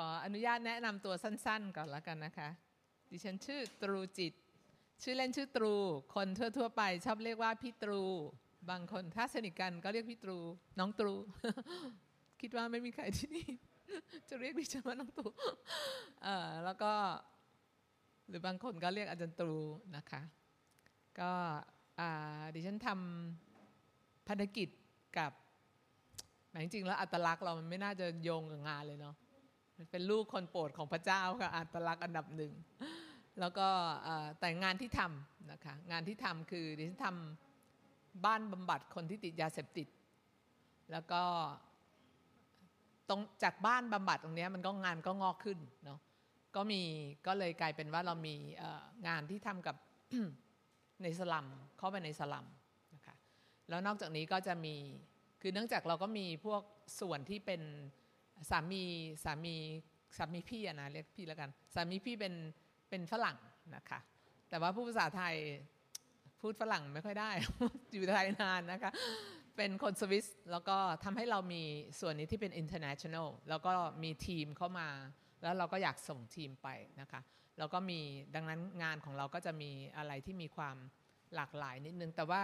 ออนุญาตแนะนำตัวสั้นๆ ก่อนแล้วกันนะคะ ดิฉันชื่อตรูจิต ชื่อเล่นชื่อตรู คนทั่ว ๆ ไป ชอบเรียกว่าพี่ตรู บางคนถ้าสนิทกันก็เรียกพี่ตรู น้องตรู คิดว่าไม่มีใครที่นี่ จะเรียกดิฉันว่าน้องตรูเอ่อแล้วก็ หรือบางคนก็เรียกอาจารย์ตรูนะคะ ก็อ่าดิฉันทำภารกิจกับแหมจริงๆแล้วอัตลักษณ์เรามันไม่น่าจะโยงกับงานเลยเนาะ เป็นลูกคนโปรดของพระเจ้าค่ะอัตลักษณ์อันดับหนึ่งแล้วก็แต่งานที่ทำนะคะงานที่ทำคือดิฉันทำบ้านบำบัดคนที่ติดยาเสพติด แล้วก็ตรงจากบ้านบำบัดตรงนี้มันก็งานก็งอกขึ้นเนาะก็มีก็เลยกลายเป็นว่าเรามีงานที่ทำกับในสลัมเข้าไปในสลัมนะคะแล้วนอกจากนี้ก็จะมีคือเนื่องจากเราก็มีพวกส่วนที่เป็น สามีสามีสามีพี่นะเรียกพี่แล้วกันสามีพี่เป็นเป็นฝรั่งนะคะ แต่ว่าผู้ภาษาไทยพูดฝรั่งไม่ค่อยได้ อยู่ไทยนานนะคะ เป็นคนสวิสแล้วก็ทำให้เรามีส่วนนี้ที่เป็น international แล้วก็มีทีมเข้ามา แล้วเราก็อยากส่งทีมไปนะคะ แล้วก็มีดังนั้นงานของเราก็จะมีอะไรที่มีความหลากหลายนิดนึง แต่ว่า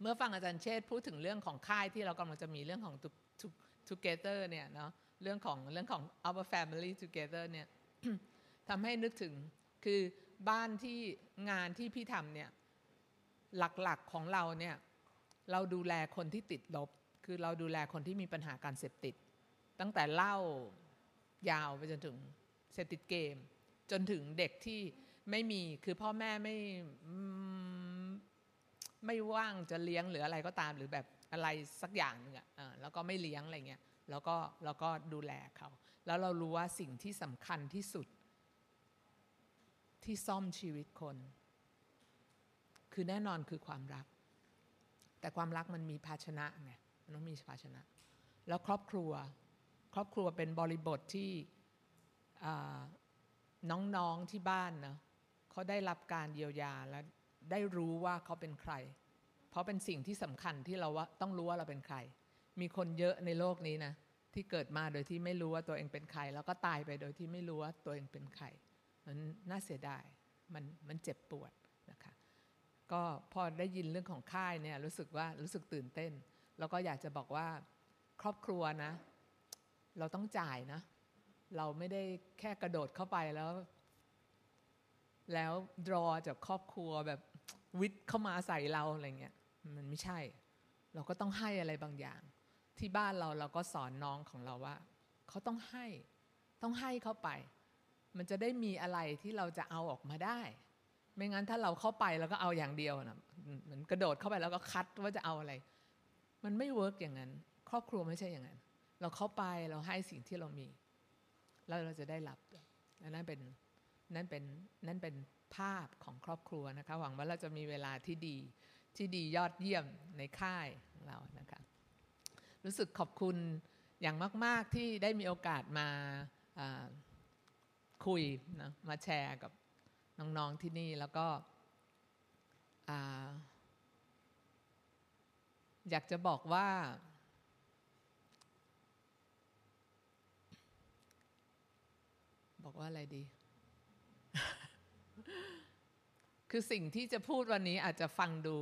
เมื่อฟังอาจารย์เชษพูดถึงเรื่องของค่ายที่เรากำลังจะมีเรื่องของ together เนี่ยเนาะเรื่องของเรื่องของ our family together เนี่ยทำให้นึกถึงคือบ้านที่งานที่พี่ทำเนี่ยหลักๆของเราเนี่ยเราดูแลคนที่ติดลบ คือเราดูแลคนที่มีปัญหาการเสพติด ตั้งแต่เหล้ายาวไปจนถึงเสพติดเกม จนถึงเด็กที่ไม่มีคือพ่อแม่ไม่ไม่ว่างจะเลี้ยงหรืออะไรก็ตามหรือแบบ อะไรสักอย่างหนึงอะอ่าแล้วก็ไม่เลี้ยงอะไรเงี้ยแล้วก็แล้วก็ดูแลเขา แล้วเรารู้ว่าสิ่งที่สำคัญที่สุด ที่ซ่อมชีวิตคน คือแน่นอนคือความรัก แต่ความรักมันมีภาชนะไงมันต้องมีภาชนะ แล้วครอบครัว ครอบครัวเป็นบริบทที่น้องๆที่บ้านนะเขาได้รับการเยียวยาและได้รู้ว่าเขาเป็นใคร เพราะเป็นสิ่งที่สำคัญที่เราว่าต้องรู้ว่าเราเป็นใคร มีคนเยอะในโลกนี้นะที่เกิดมาโดยที่ไม่รู้ว่าตัวเองเป็นใคร แล้วก็ตายไปโดยที่ไม่รู้ว่าตัวเองเป็นใครมันน่าเสียดายมันมันเจ็บปวดนะคะก็พอได้ยินเรื่องของค่ายเนี่ยรู้สึกว่ารู้สึกตื่นเต้น แล้วก็อยากจะบอกว่าครอบครัวนะ เราต้องจ่ายนะ เราไม่ได้แค่กระโดดเข้าไปแล้ว แล้วดรอจากครอบครัวแบบวิทย์เข้ามาใส่เราอะไรเงี้ย มันไม่ใช่ เราก็ต้องให้อะไรบางอย่าง ที่บ้านเราเราก็สอนน้องของเราว่า เขาต้องให้ต้องให้เข้าไป มันจะได้มีอะไรที่เราจะเอาออกมาได้ ไม่งั้นถ้าเราเข้าไปแล้วก็เอาอย่างเดียวนะเหมือนกระโดดเข้าไปแล้วก็คัดว่าจะเอาอะไร มันไม่ work อย่างนั้น ครอบครัวไม่ใช่อย่างนั้น เราเข้าไปเราให้สิ่งที่เรามี แล้วเราจะได้รับและนั่นเป็นนั่นเป็นนั่นเป็นภาพของครอบครัวนะคะหวังว่าเราจะมีเวลาที่ดี ที่ดียอดเยี่ยมในค่ายของเรานะคะรู้สึกขอบคุณอย่างมาก ๆ ที่ได้มีโอกาสมาคุยนะมาแชร์กับน้อง ๆ ที่นี่แล้วก็ออยากจะบอกว่า บอกว่าอะไรดี คือสิ่งที่จะพูดวันนี้อาจจะฟังดู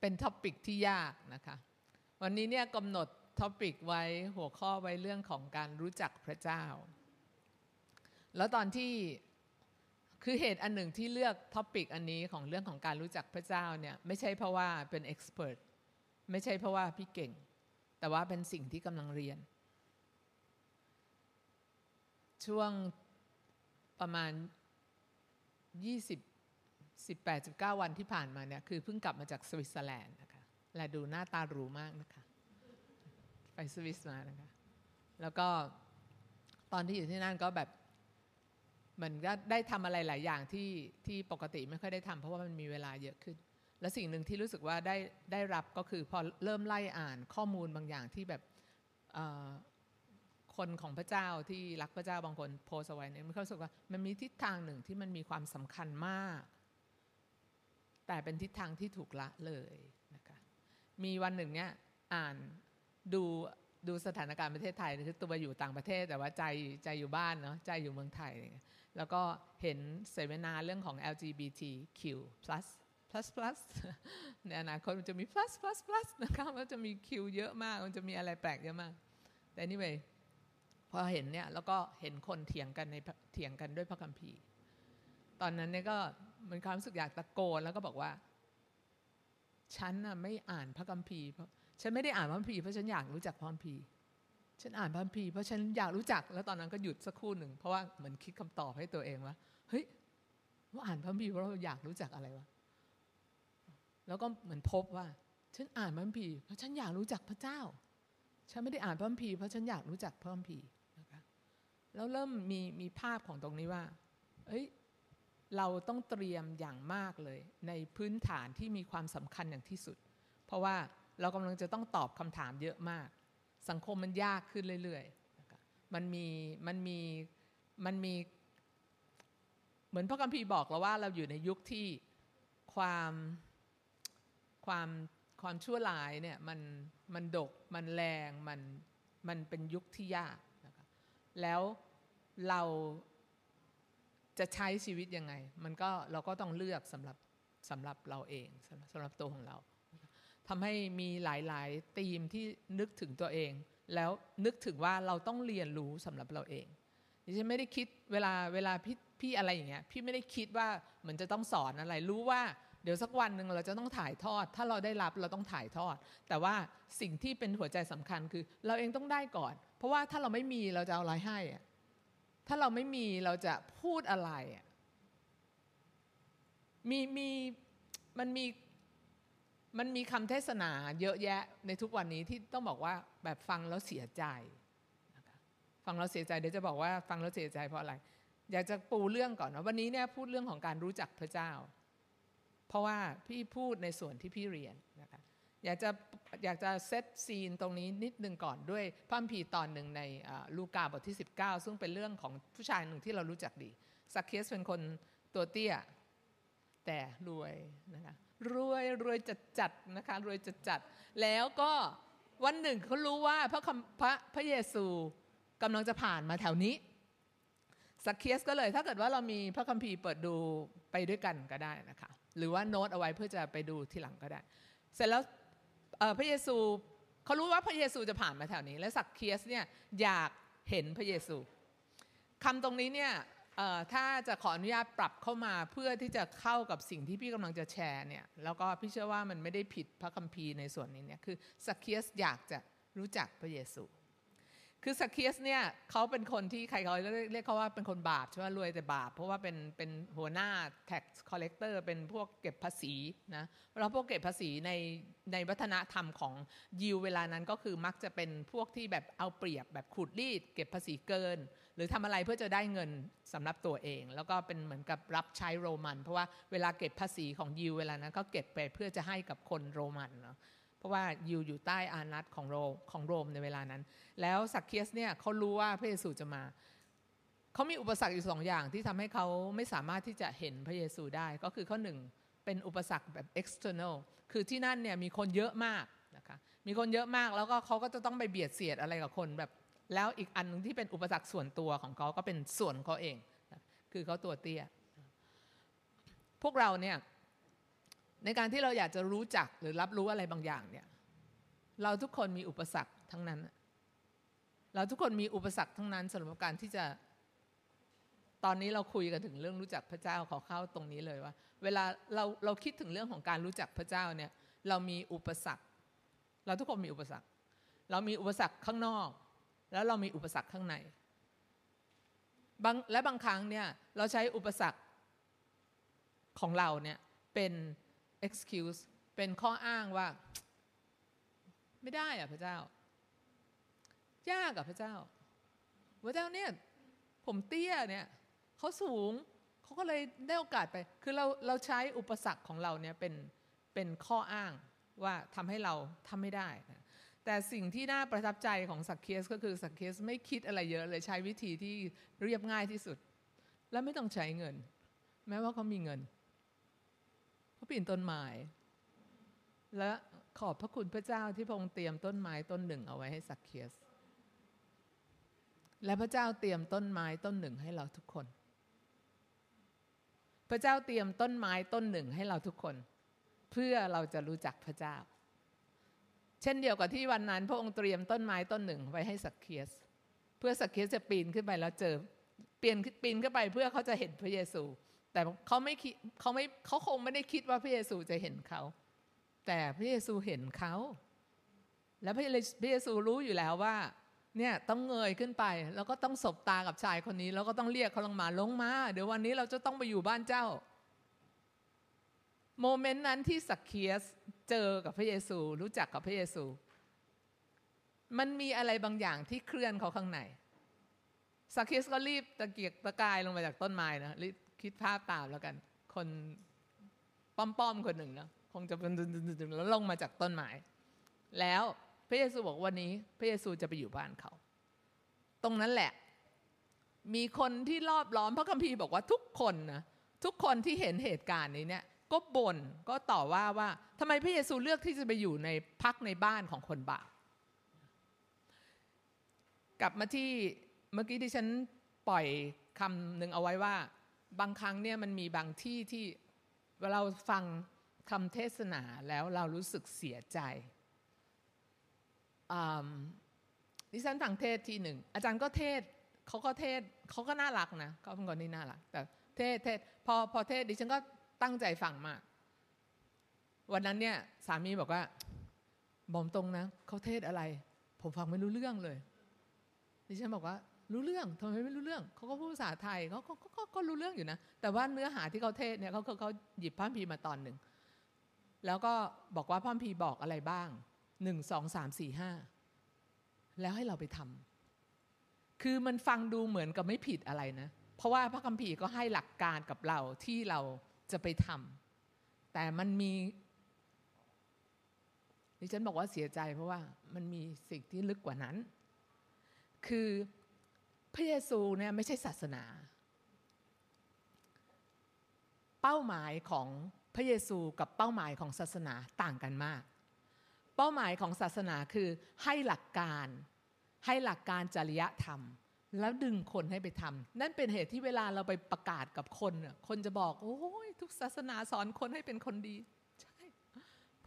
เป็น topic ที่ยากนะคะ วันนี้เนี่ยกำหนด topic ไว้หัวข้อไว้เรื่องของการรู้จักพระเจ้า แล้วตอนที่คือเหตุอันหนึ่งที่เลือก topic อันนี้ของเรื่องของการรู้จักพระเจ้าเนี่ยไม่ใช่เพราะว่าเป็น expert ไม่ใช่เพราะว่าพี่เก่ง แต่ว่าเป็นสิ่งที่กำลังเรียน ช่วงประมาณ 20 18 19 วันที่ผ่านมาเนี่ยคือเพิ่งกลับมาจากสวิตเซอร์แลนด์นะคะและดูหน้าตาหรูมากนะคะ ไปสวิสมานะคะ แล้วก็ตอนที่อยู่ที่นั่นก็แบบเหมือนก็ได้ทำอะไรหลายอย่างที่ที่ปกติไม่ค่อยได้ทำเพราะว่ามันมีเวลาเยอะขึ้น และสิ่งหนึ่งที่รู้สึกว่าได้ได้รับก็คือพอเริ่มไล่อ่านข้อมูลบางอย่างที่แบบอ่อ คนของพระเจ้าที่รักพระเจ้าบางคนโพสเอาไว้เนี่ยมันก็รู้สึกว่ามันมีทิศทางหนึ่งที่มันมีความสำคัญมาก แต่เป็นทิศทางที่ถูกละเลยนะคะมีวันหนึ่งเนี่ยอ่านดูดูสถานการณ์ประเทศไทยคือตัวอยู่ต่างประเทศแต่ว่าใจใจอยู่บ้านเนาะใจอยู่เมืองไทยอะไรเงี้ยแล้วก็เห็นเสวนาเรื่องของ LGBTQ+ plus plus ในอนาคตมันจะมี plus plus plus นะคะมันจะมี Q เยอะมาก มันจะมีอะไรแปลกเยอะมาก แต่ anyway พอเห็นเนี่ยแล้วก็เห็นคนเถียงกันในเถียงกันด้วยพระคัมภีร์ ตอนนั้นเนี่ยก็มันความรู้สึกอยากตะโกนแล้วก็บอกว่า ฉันน่ะไม่อ่านพระคัมภีร์เพราะฉันไม่ได้อ่านพระคัมภีร์เพราะฉันอยากรู้จักพระคัมภีร์ ฉันอ่านพระคัมภีร์เพราะฉันอยากรู้จักแล้วตอนนั้นก็หยุดสักครู่หนึ่งเพราะว่าเหมือนคิดคำตอบให้ตัวเองว่าเฮ้ยว่าอ่านพระคัมภีร์เพราะเราอยากรู้จักอะไรวะแล้วก็เหมือนพบว่า ฉันอ่านพระคัมภีร์เพราะฉันอยากรู้จักพระเจ้าฉันไม่ได้อ่านพระคัมภีร์เพราะฉันอยากรู้จักพระคัมภีร์ แล้วเริ่มมีมีภาพของตรงนี้ว่า เอ้ย เราต้องเตรียมอย่างมากเลย ในพื้นฐานที่มีความสำคัญอย่างที่สุด เพราะว่าเรากำลังจะต้องตอบคำถามเยอะมาก สังคมมันยากขึ้นเรื่อยๆ มันมีมันมีมันมี เหมือนพระคัมภีร์บอกเราว่าเราอยู่ในยุคที่ความความความชั่วร้ายเนี่ยมันมันดกมันแรงมันมันเป็นยุคที่ยาก แล้วเราจะใช้ชีวิตยังไง มันก็เราก็ต้องเลือกสำหรับสำหรับเราเองสำหรับสำหรับตัวของเราทำให้มีหลาย ๆ ธีมที่นึกถึงตัวเอง แล้วนึกถึงว่าเราต้องเรียนรู้สำหรับเราเองดิฉันไม่ได้คิดเวลาเวลาพี่พี่อะไรอย่างเงี้ยพี่ไม่ได้คิดว่าเหมือนจะต้องสอนอะไรรู้ว่า เดี๋ยวสักวันหนึ่งเราจะต้องถ่ายทอด ถ้าเราได้รับเราต้องถ่ายทอด แต่ว่าสิ่งที่เป็นหัวใจสำคัญคือ เราเองต้องได้ก่อน เพราะว่าถ้าเราไม่มีเราจะเอาอะไรให้ ถ้าเราไม่มีเราจะพูดอะไร มีมีมันมีมันมีคำเทศนาเยอะแยะในทุกวันนี้ที่ต้องบอกว่าแบบฟังแล้วเสียใจ ฟังแล้วเสียใจเดี๋ยวจะบอกว่าฟังแล้วเสียใจเพราะอะไร อยากจะปูเรื่องก่อนนะวันนี้เนี่ยพูดเรื่องของการรู้จักพระเจ้า เพราะว่าพี่พูดในส่วนที่พี่เรียนนะคะอยากจะอยากจะเซตซีนตรงนี้นิดนึงก่อนด้วยพระคัมภีร์ตอนหนึ่งในลูกาบทที่ 19 ซึ่งเป็นเรื่องของผู้ชายหนึ่งที่เรารู้จักดีสักเคสเป็นคนตัวเตี้ย แต่รวยนะคะรวยรวยจัดจัดนะคะรวยจัดจัดแล้วก็วันหนึ่งเขารู้ว่าพระพระพระเยซูกำลังจะผ่านมาแถวนี้สักเคสก็เลยถ้าเกิดว่าเรามีพระคัมภีร์เปิดดูไปด้วยกันก็ได้นะคะ หรือว่าโน้ตเอาไว้เพื่อจะไปดูทีหลังก็ได้ เสร็จแล้วพระเยซูเขารู้ว่าพระเยซูจะผ่านมาแถวนี้ และสักเคียสเนี่ยอยากเห็นพระเยซูคำตรงนี้เนี่ยถ้าจะขออนุญาตปรับเข้ามาเพื่อที่จะเข้ากับสิ่งที่พี่กำลังจะแชร์เนี่ยแล้วก็พี่เชื่อว่ามันไม่ได้ผิดพระคัมภีร์ในส่วนนี้เนี่ยคือศักเคียสอยากจะรู้จักพระเยซู คือศักเคียสเนี่ยเขาเป็นคนที่ใครเขาเรียกเขาว่าเป็นคนบาปใช่ไหมรวยแต่บาป เพราะว่าเป็นเป็นหัวหน้า tax collector เป็นพวกเก็บภาษีนะแล้วพวกเก็บภาษีในในวัฒนธรรมของยิวเวลานั้นก็คือมักจะเป็นพวกที่แบบเอาเปรียบแบบขูดรีด เก็บภาษีเกิน หรือทำอะไรเพื่อจะได้เงินสำหรับตัวเอง แล้วก็เป็นเหมือนกับรับใช้โรมัน เพราะว่าเวลาเก็บภาษีของยิวเวลานั้นก็เก็บไปเพื่อจะให้กับคนโรมันเนาะ เพราะว่าอยู่อยู่ใต้อานัตของโรมของโรมในเวลานั้น แล้วสักเคียสเนี่ยเขารู้ว่าพระเยซูจะมาเขามีอุปสรรคอยู่สองอย่างที่ทำให้เขาไม่สามารถที่จะเห็นพระเยซูได้ก็คือข้อหนึ่งเป็นอุปสรรคแบบ external คือที่นั่นเนี่ยมีคนเยอะมากนะคะมีคนเยอะมากแล้วก็เขาก็จะต้องไปเบียดเสียดอะไรกับคนแบบ แล้วอีกอันนึงที่เป็นอุปสรรคส่วนตัวของเขาก็เป็นส่วนเขาเอง คือเขาตัวเตี้ย พวกเราเนี่ย ในการที่เราอยากจะรู้จักหรือรับรู้อะไรบางอย่างเนี่ย เราทุกคนมีอุปสรรคทั้งนั้น เราทุกคนมีอุปสรรคทั้งนั้นสำหรับการที่จะ ตอนนี้เราคุยกันถึงเรื่องรู้จักพระเจ้าขอเข้าตรงนี้เลยว่า เวลาเราเราคิดถึงเรื่องของการรู้จักพระเจ้าเนี่ย เรามีอุปสรรค เราทุกคนมีอุปสรรค เรามีอุปสรรคข้างนอก แล้วเรามีอุปสรรคข้างในบางและบางครั้งเนี่ยเราใช้อุปสรรคของเราเนี่ยเป็น excuse เป็นข้ออ้างว่า ไม่ได้อะพระเจ้า ยากอะพระเจ้า พระเจ้าเนี่ยผมเตี้ยเนี่ยเขาสูงเขาก็เลยได้โอกาสไป คือเราเราใช้อุปสรรคของเราเนี่ยเป็นเป็นข้ออ้างว่าทำให้เราทำไม่ได้นะแต่สิ่งที่น่าประทับใจของสักเคสก็คือสักเคสไม่คิดอะไรเยอะเลยใช้วิธีที่เรียบง่ายที่สุด และไม่ต้องใช้เงิน แม้ว่าเขามีเงิน เขาปีนต้นไม้และขอบพระคุณพระเจ้าที่พระองค์เตรียมต้นไม้ต้นหนึ่งเอาไว้ให้สักเคียส และพระเจ้าเตรียมต้นไม้ต้นหนึ่งให้เราทุกคน พระเจ้าเตรียมต้นไม้ต้นหนึ่งให้เราทุกคน เพื่อเราจะรู้จักพระเจ้า เช่นเดียวกับที่วันนั้น พระองค์เตรียมต้นไม้ต้นหนึ่งไว้ให้สักเคียส เพื่อสักเคียสจะปีนขึ้นไปแล้วเจอเปลี่ยนปีนขึ้นไปเพื่อเขาจะเห็นพระเยซู แต่เขาไม่คิดเขาไม่เขาคงไม่ได้คิดว่าพระเยซูจะเห็นเขา แต่พระเยซูเห็นเขา แล้วพระเยซูรู้อยู่แล้วว่า เนี่ยต้องเงยขึ้นไป แล้วก็ต้องสบตากับชายคนนี้ แล้วก็ต้องเรียกเขาลงมาลงมา เดี๋ยววันนี้เราจะต้องไปอยู่บ้านเจ้า โมเมนต์นั้นที่สักเคียสเจอกับพระเยซู รู้จักกับพระเยซู มันมีอะไรบางอย่างที่เคลื่อนเขาข้างในสักเคิสก็รีบตะเกียกตะกายลงมาจากต้นไม้นะรีบ คิดภาพตามแล้วกัน คนป้อมๆคนหนึ่งเนาะคงจะเป็นแล้วลงมาจากต้นไม้แล้วพระเยซูบอกวันนี้ พระเยซูจะไปอยู่บ้านเขา ตรงนั้นแหละ มีคนที่รอบล้อมพระคัมภีร์บอกว่าทุกคนนะทุกคนที่เห็นเหตุการณ์นี้เนี่ยก็บน่นก็ต่อว่าว่าทำไมพระเยซูเลือกที่จะไปอยู่ในพักในบ้านของคนบาปกลับมาที่เมื่อกี้ที่ฉันปล่อยคำหนึ่งเอาไว้ว่า บางครั้งเนี่ยมันมีบางที่ที่เวลาฟังคำเทศนาแล้วเรารู้สึกเสียใจดิฉันฟังเทศที่หนึ่งอาจารย์ก็เทศเขาก็เทศเขาก็น่ารักนะเขาเป็นคนที่น่ารัก แต่เทศเทศพอพอเทศดิฉันก็ตั้งใจฟังมาก วันนั้นเนี่ยสามีบอกว่าบอมตรงนะเขาเทศอะไร ผมฟังไม่รู้เรื่องเลยดิฉันบอกว่า รู้เรื่องทำไมไม่รู้เรื่องเขาก็พูดภาษาไทยเขาก็ก็ก็รู้เรื่องอยู่นะ แต่ว่าเนื้อหาที่เขาเทศเนี่ยเขาเขาหยิบพระพีมาตอนหนึ่ง แล้วก็บอกว่าพระพีบอกอะไรบ้างหนึ่งสองสามสี่ห้าแล้วให้เราไปทำคือมันฟังดูเหมือนกับไม่ผิดอะไรนะ เพราะว่าพระคัมภีร์ก็ให้หลักการกับเราที่เราจะไปทำแต่มันมีดิฉันบอกว่าเสียใจเพราะว่ามันมีสิ่งที่ลึกกว่านั้น คือ พระเยซูเนี่ยไม่ใช่ศาสนา เป้าหมายของพระเยซูกับเป้าหมายของศาสนาต่างกันมาก เป้าหมายของศาสนาคือให้หลักการ ให้หลักการจริยธรรม แล้วดึงคนให้ไปทำนั่นเป็นเหตุที่เวลาเราไปประกาศกับคน คนจะบอก โอ้ยทุกศาสนาสอนคนให้เป็นคนดี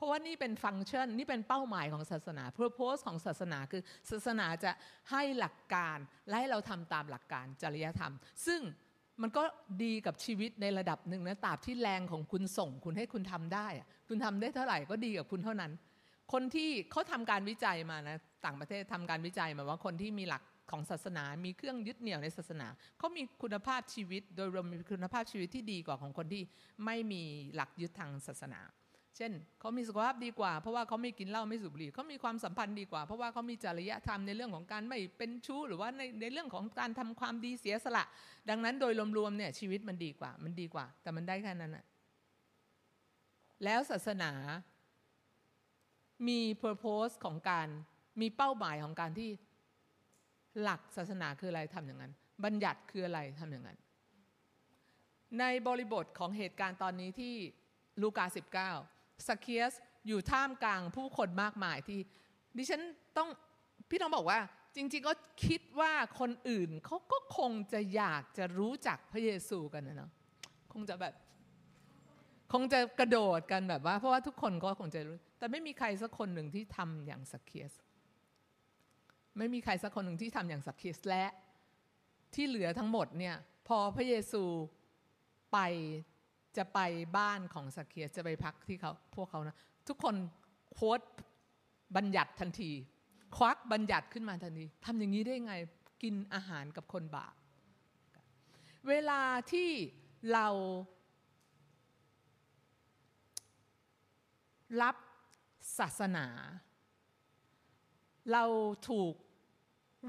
ราะว่านี่เป็นฟังก์ชันนี่เป็นเป้าหมายของศาสนาเพื่อโพสของศาสนาคือศาสนาจะให้หลักการและให้เราทำตามหลักการจริยธรรม ซึ่งมันก็ดีกับชีวิตในระดับหนึ่งนะตราบที่แรงของคุณส่งคุณให้คุณทำได้ คุณทำได้เท่าไหร่ก็ดีกับคุณเท่านั้น คนที่เขาทำการวิจัยมานะต่างประเทศทำการวิจัยมาว่าคนที่มีหลักของศาสนา มีเครื่องยึดเหนี่ยวในศาสนาเขามีคุณภาพชีวิต โดยรวมมีคุณภาพชีวิตที่ดีกว่าของคนที่ไม่มีหลักยึดทางศาสนา เช่นเขามีสุขภาพดีกว่าเพราะว่าเขาไม่กินเหล้าไม่สูบบุหรี่เขามีความสัมพันธ์ดีกว่า เพราะว่าเขามีจริยธรรมในเรื่องของการไม่เป็นชู้ หรือว่าในในเรื่องของการทำความดีเสียสละ ดังนั้นโดยรวมๆเนี่ยชีวิตมันดีกว่า มันดีกว่า แต่มันได้แค่นั้นอะแล้วศาสนามี purpose ของการมีเป้าหมายของการที่หลักศาสนาคืออะไรทำอย่างนั้น บัญญัติคืออะไรทำอย่างนั้น ในบริบทของเหตุการณ์ตอนนี้ที่ลูกา 19 สักเคียสอยู่ท่ามกลางผู้คนมากมายที่ ดิฉันต้องพี่ต้องบอกว่า จริง ๆ ก็คิดว่าคนอื่นเขาก็คงจะอยากจะรู้จักพระเยซูกันนะเนาะคงจะแบบ คงจะกระโดดกันแบบว่า เพราะว่าทุกคนก็คงจะรู้ แต่ไม่มีใครสักคนหนึ่งที่ทำอย่างสักเคียสไม่มีใครสักคนหนึ่งที่ทำอย่างสักเคียสและที่เหลือทั้งหมดเนี่ย พอพระเยซูไป จะไปบ้านของสักเคียจะไปพักที่เขาพวกเขานะทุกคนโค้ดบัญญัติทันที ควักบัญญัติขึ้นมาทันทีทำอย่างนี้ได้ไงกินอาหารกับคนบาปเวลาที่เรารับศาสนา เราถูก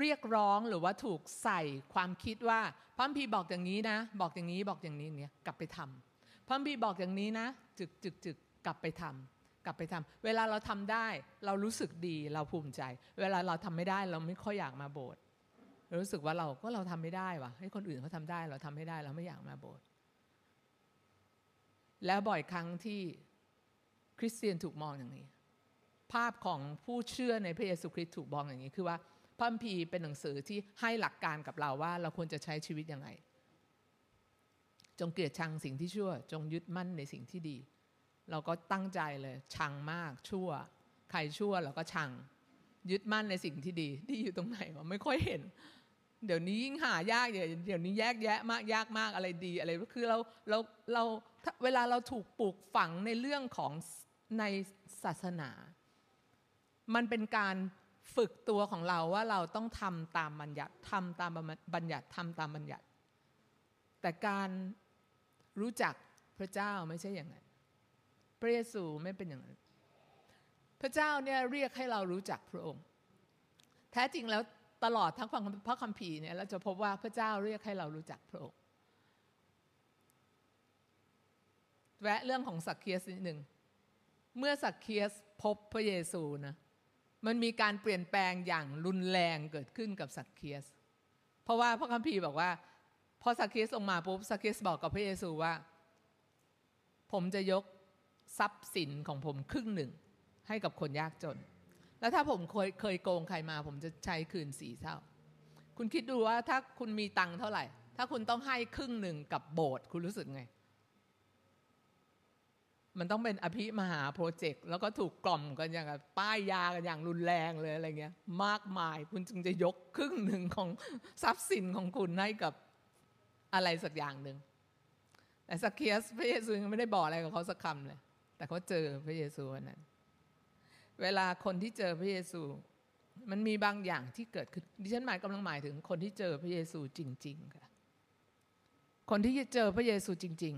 เรียกร้องหรือว่าถูกใส่ความคิดว่าพระพีบอกอย่างนี้นะ บอกอย่างนี้บอกอย่างนี้เนี่ยกลับไปทำ พระบีบอกอย่างนี้นะ จึกจึกจึกกลับไปทำกลับไปทำเวลาเราทำได้ เรารู้สึกดีเราภูมิใจ เวลาเราทำไม่ได้เราไม่ค่อยอยากมาโบสถ์รู้สึกว่าเราก็เราทำไม่ได้วะให้คนอื่นเขาทาได้ เราทำไม่ได้เราไม่อยากมาโบสถ์แล้วบ่อยครั้งที่คริสเตียนถูกมองอย่างนี้ ภาพของผู้เชื่อในพระเยซูคริสต์ถูกบอกอย่างนี้คือว่าพระคัมภีร์เป็นหนังสือที่ให้หลักการกับเราว่า เราควรจะใช้ชีวิตยังไง จงเกลียดชังสิ่งที่ชั่ว จงยึดมั่นในสิ่งที่ดี เราก็ตั้งใจเลยชังมากชั่ว ใครชั่วเราก็ชัง ยึดมั่นในสิ่งที่ดี ดีอยู่ตรงไหนวะไม่ค่อยเห็น เดี๋ยวนี้ยิ่งหายากเดี๋ยวนี้แยกแยะมากยากมากอะไรดีอะไรคือเราเราเราเวลาเราถูกปลูกฝังในเรื่องของในศาสนา มันเป็นการฝึกตัวของเราว่าเราต้องทำตามบัญญัติทำตามบัญญัติทำตามบัญญัติ แต่การ รู้จักพระเจ้าไม่ใช่อย่างนั้นพระเยซูไม่เป็นอย่างนั้น พระเจ้าเนี่ยเรียกให้เรารู้จักพระองค์ แท้จริงแล้วตลอดทั้งพระคัมภีร์เนี่ยเราจะพบว่าพระเจ้าเรียกให้เรารู้จักพระองค์แวะเรื่องของสักเคียสนิดหนึ่งเมื่อสักเคียสพบพระเยซูนะมันมีการเปลี่ยนแปลงอย่างรุนแรงเกิดขึ้นกับสักเคียส เพราะว่าพระคัมภีร์บอกว่า พอสักเคียสลงมาปุ๊บสักเคียสบอกกับพระเยซูว่า ผมจะยกทรัพย์สินของผมครึ่งหนึ่ง ให้กับคนยากจน แล้วถ้าผมเคยเคยโกงใครมา ผมจะใช้คืนสี่เท่า คุณคิดดูว่าถ้าคุณมีตังค์เท่าไหร่ ถ้าคุณต้องให้ครึ่งหนึ่งกับโบสถ์คุณรู้สึกไง มันต้องเป็นอภิมหาโปรเจกต์แล้วก็ถูกกล่อมกันอย่างป้ายยากันอย่างรุนแรงเลยอะไรเงี้ย มากมายคุณจึงจะยกครึ่งหนึ่งของทรัพย์สินของคุณให้กับ อะไรสักอย่างหนึ่งแต่สักเคียสพระเยซูไม่ได้บอกอะไรกับเขาสักคำเลย แต่เขาเจอพระเยซูวันนั้น เวลาคนที่เจอพระเยซู มันมีบางอย่างที่เกิดขึ้นดิฉันหมายกำลังหมายถึงคนที่เจอพระเยซูจริง ๆค่ะ คนที่เจอพระเยซูจริง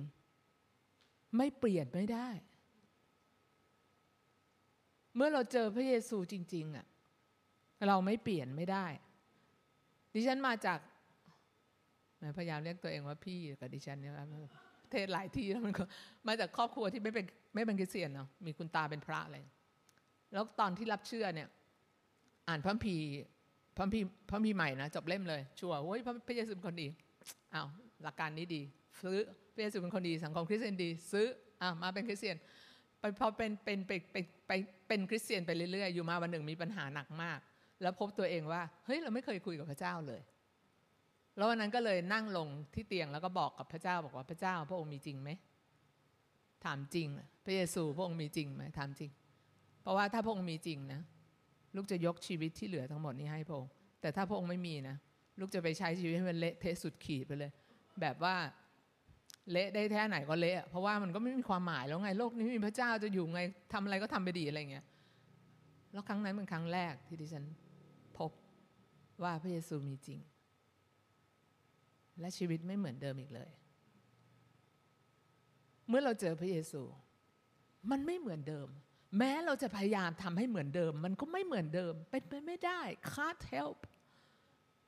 ๆ ไม่เปลี่ยนไม่ได้ เมื่อเราเจอพระเยซูจริง ๆอะเราไม่เปลี่ยนไม่ได้ ดิฉันมาจาก พยายามเรียกตัวเองว่าพี่กับดิฉันเนี่ยเทศหลายที่แล้วมันก็มาจากครอบครัวที่ไม่เป็นไม่เป็นคริสเตียนเนาะมีคุณตาเป็นพระอะไรแล้วตอนที่รับเชื่อเนี่ย อ่านพระพีพระพีพระพีใหม่นะจบเล่มเลยชัวร์โอ้ยพระเยซูเป็นคนดีอ้าวหลักการนี้ดี ซื้อพระเยซูเป็นคนดีสังคมคริสเตียนดี ซื้ออะมาเป็นคริสเตียนไปพอเป็นเป็นไปไปไปเป็นคริสเตียนไปเรื่อยๆอยู่มาวันหนึ่งมีปัญหาหนักมาก แล้วพบตัวเองว่าเฮ้ยเราไม่เคยคุยกับพระเจ้าเลย แล้ววันนั้นก็เลยนั่งลงที่เตียงแล้วก็บอกกับพระเจ้าบอกว่าพระเจ้า พระองค์มีจริงไหมถามจริง พระเยซูพระองค์มีจริงไหมถามจริง เพราะว่าถ้าพระองค์มีจริงนะลูกจะยกชีวิตที่เหลือทั้งหมดนี้ให้พระองค์แต่ถ้าพระองค์ไม่มีนะลูกจะไปใช้ชีวิตให้มันเละเทะสุดขีดไปเลย แบบว่าเละได้แค่ไหนก็เละเพราะว่ามันก็ไม่มีความหมายแล้วไงโลกนี้มีพระเจ้าจะอยู่ไงทำอะไรก็ทำไปดีอะไรเงี้ยแล้วครั้งนั้นเป็นครั้งแรกที่ดิฉันพบว่าพระเยซูมีจริง และชีวิตไม่เหมือนเดิมอีกเลย เมื่อเราเจอพระเยซู มันไม่เหมือนเดิม แม้เราจะพยายามทำให้เหมือนเดิม มันก็ไม่เหมือนเดิม เป็นไปไม่ได้ can't help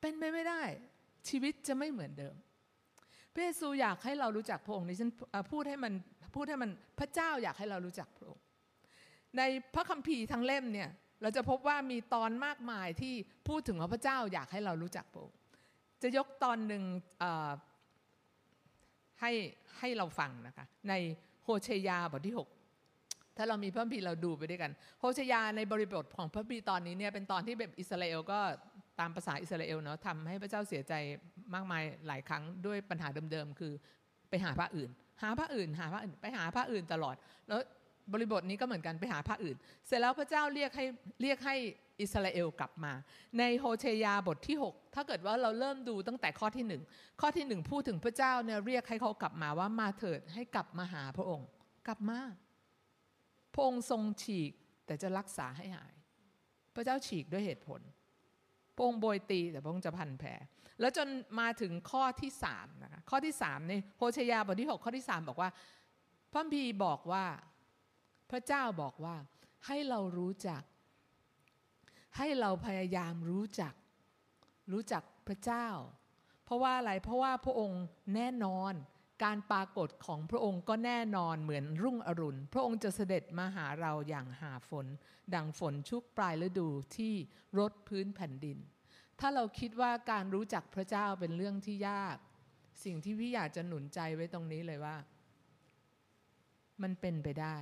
เป็นไปไม่ได้ ชีวิตจะไม่เหมือนเดิม พระเยซูอยากให้เรารู้จักพระองค์นี่ฉันพูดให้มันพูดให้มันพระเจ้าอยากให้เรารู้จักพระองค์ในพระคัมภีร์ทั้งเล่มเนี่ยเราจะพบว่ามีตอนมากมายที่พูดถึงว่าพระเจ้าอยากให้เรารู้จักพระองค์ จะยกตอนหนึ่งให้ให้เราฟังนะคะ ในโฮเชยาบทที่ 6 ถ้าเรามีพระคัมภีเราดูไปด้วยกัน โฮเชยาในบริบทของพระคัมภีตอนนี้เนี่ยเป็นตอนที่แบบอิสราเอลก็ตามภาษาอิสราเอลเนาะทำให้พระเจ้าเสียใจมากมายหลายครั้งด้วยปัญหาเดิมๆ คือไปหาพระอื่น หาพระอื่น หาพระอื่น ไปหาพระอื่นตลอด แล้ว บริบทนี้ก็เหมือนกันไปหาพระอื่น เสร็จแล้วพระเจ้าเรียกให้เรียกให้อิสราเอลกลับมา ในโฮเชยาบทที่ 6 ถ้าเกิดว่าเราเริ่มดูตั้งแต่ข้อที่หนึ่งข้อที่หนึ่งพูดถึงพระเจ้าเนี่ยเรียกให้เขากลับมาว่ามาเถิดให้กลับมาหาพระองค์ กลับมาพระองค์ทรงฉีกแต่จะรักษาให้หาย พระเจ้าฉีกด้วยเหตุผลพระองค์โบยตีแต่พระองค์จะพันแผลแล้วจนมาถึงข้อที่สามนะคะข้อที่สามในโฮเชยาบทที่หกข้อที่สามบอกว่าพระพีบอกว่า พระเจ้าบอกว่าให้เรารู้จัก ให้เราพยายามรู้จัก รู้จักพระเจ้า เพราะว่าอะไรเพราะว่าพระองค์แน่นอนการปรากฏของพระองค์ก็แน่นอนเหมือนรุ่งอรุณ พระองค์จะเสด็จมาหาเราอย่างหาฝน ดังฝนชุกปลายฤดูที่รดพื้นแผ่นดิน ถ้าเราคิดว่าการรู้จักพระเจ้าเป็นเรื่องที่ยาก สิ่งที่พี่อยากจะหนุนใจไว้ตรงนี้เลยว่า มันเป็นไปได้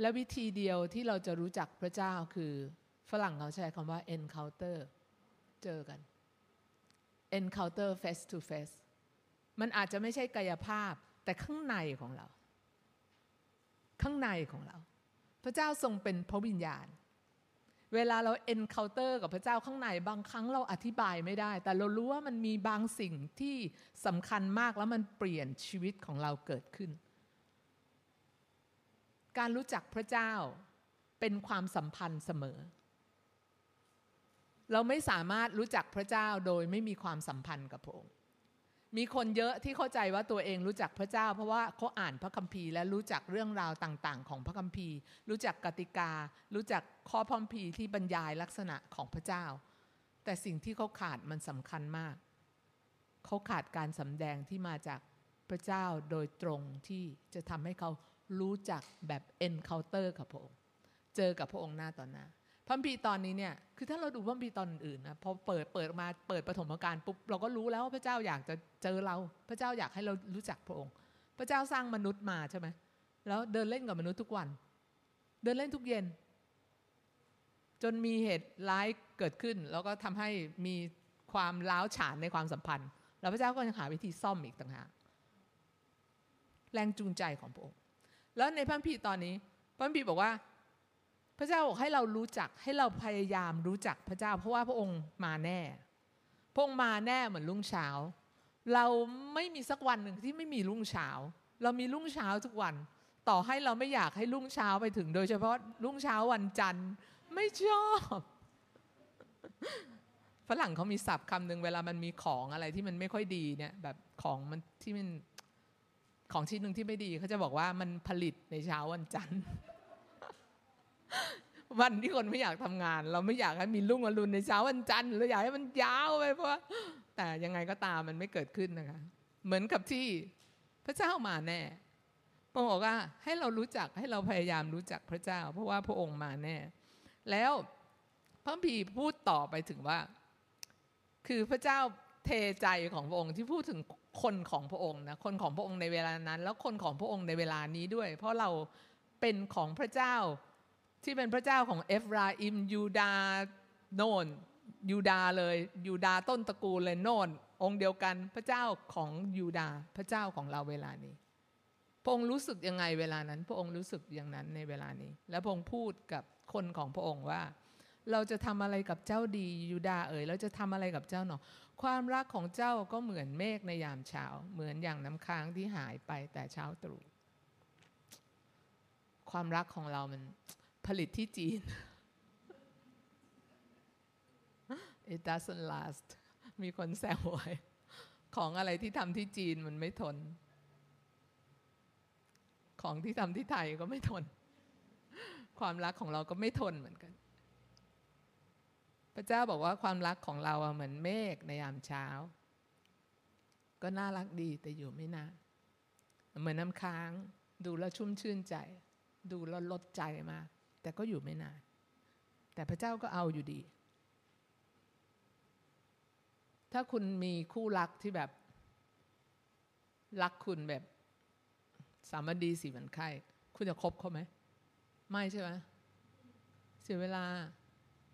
และวิธีเดียวที่เราจะรู้จักพระเจ้าคือฝรั่งเขาใช้คำว่า encounter เจอกัน encounter face to face มันอาจจะไม่ใช่กายภาพแต่ข้างในของเรา ข้างในของเรา พระเจ้าทรงเป็นพระวิญญาณ เวลาเรา encounter กับพระเจ้าข้างในบางครั้งเราอธิบายไม่ได้ แต่เรารู้ว่ามันมีบางสิ่งที่สำคัญมากแล้วมันเปลี่ยนชีวิตของเราเกิดขึ้น การรู้จักพระเจ้าเป็นความสัมพันธ์เสมอ เราไม่สามารถรู้จักพระเจ้าโดยไม่มีความสัมพันธ์กับพระองค์ มีคนเยอะที่เข้าใจว่าตัวเองรู้จักพระเจ้า เพราะว่าเขาอ่านพระคัมภีร์และรู้จักเรื่องราวต่างๆ ของพระคัมภีร์ รู้จักกติกา รู้จักข้อพระคัมภีร์ที่บรรยายลักษณะของพระเจ้า แต่สิ่งที่เขาขาดมันสำคัญมาก เขาขาดการสำแดงที่มาจากพระเจ้าโดยตรงที่จะทำให้เขา รู้จักแบบ encounter กับพระองค์ เจอกับพระองค์หน้าต่อหน้าพระคัมภีตอนนี้เนี่ยคือถ้าเราดูพระคัมภีตอนอื่นนะพอเปิดเปิดมาเปิดปฐมกาลปุ๊บเราก็รู้แล้วว่าพระเจ้าอยากจะเจอเรา พระเจ้าอยากให้เรารู้จักพระองค์ พระเจ้าสร้างมนุษย์มาใช่ไหมแล้วเดินเล่นกับมนุษย์ทุกวัน เดินเล่นทุกเย็น จนมีเหตุร้ายเกิดขึ้น แล้วก็ทำให้มีความล้าวฉานในความสัมพันธ์ แล้วพระเจ้าก็ยังหาวิธีซ่อมอีกต่างหากแรงจูงใจของพระองค์ แล้วในพระคัมภีร์ตอนนี้พระคัมภีร์บอกว่า พระเจ้าบอกให้เรารู้จักให้เราพยายามรู้จักพระเจ้า เพราะว่าพระองค์มาแน่ พระองค์มาแน่เหมือนรุ่งเช้า เราไม่มีสักวันหนึ่งที่ไม่มีรุ่งเช้า เรามีรุ่งเช้าทุกวัน ต่อให้เราไม่อยากให้รุ่งเช้าไปถึง โดยเฉพาะรุ่งเช้าวันจันทร์ไม่ชอบฝรั่งเขามีศัพท์คำหนึ่งเวลามันมีของอะไรที่มันไม่ค่อยดีเนี่ย แบบของมันที่มัน ของชิ้นหนึ่งที่ไม่ดีเขาจะบอกว่ามันผลิตในเช้าวันจันทร์วันที่คนไม่อยากทำงาน เราไม่อยากให้มีรุ่งอรุณในเช้าวันจันทร์เราอยากให้มันยาวไปเพราะแต่ยังไงก็ตามมันไม่เกิดขึ้นนะคะ เหมือนกับที่พระเจ้ามาแน่พระองค์บอกว่าให้เรารู้จักให้เราพยายามรู้จักพระเจ้า เพราะว่าพระองค์มาแน่ แล้วพระพีพูดต่อไปถึงว่า คือพระเจ้า เทใจของพระองค์ที่พูดถึงคนของพระองค์นะคนของพระองค์ในเวลานั้น แล้วคนของพระองค์ในเวลานี้ด้วย เพราะเราเป็นของพระเจ้าที่เป็นพระเจ้าของเอฟราอิมยูดาโนนยูดาเลยยูดาต้นตระกูลเลยโนนองค์เดียวกันพระเจ้าของยูดาพระเจ้าของเราเวลานี้ พระองค์รู้สึกยังไงเวลานั้น พระองค์รู้สึกอย่างนั้นในเวลานี้ และพระองค์พูดกับคนของพระองค์ว่า เราจะทำอะไรกับเจ้าดียูดาเอ๋ยเราจะทำอะไรกับเจ้าหนอ ความรักของเจ้าก็เหมือนเมฆในยามเช้า เหมือนอย่างน้ำค้างที่หายไปแต่เช้าตรู่ความรักของเรามันผลิตที่จีน it doesn't last มีคนแซวไว้ ของอะไรที่ทำที่จีนมันไม่ทน ของที่ทำที่ไทยก็ไม่ทน ความรักของเราก็ไม่ทนเหมือนกัน ระเจ้าบอกว่าความรักของเราเหมือนเมฆในยามเช้า ก็น่ารักดีแต่อยู่ไม่นานเหมือนน้ำค้างดูแล้วชุ่มชื่นใจ ดูแล้วลดใจมา แต่ก็อยู่ไม่นาน แต่พระเจ้าก็เอาอยู่ดี ถ้าคุณมีคู่รักที่แบบ รักคุณแบบสามดีสี่วันไข้ คุณจะคบเขาไหม ไม่ใช่ไหมเสียเวลา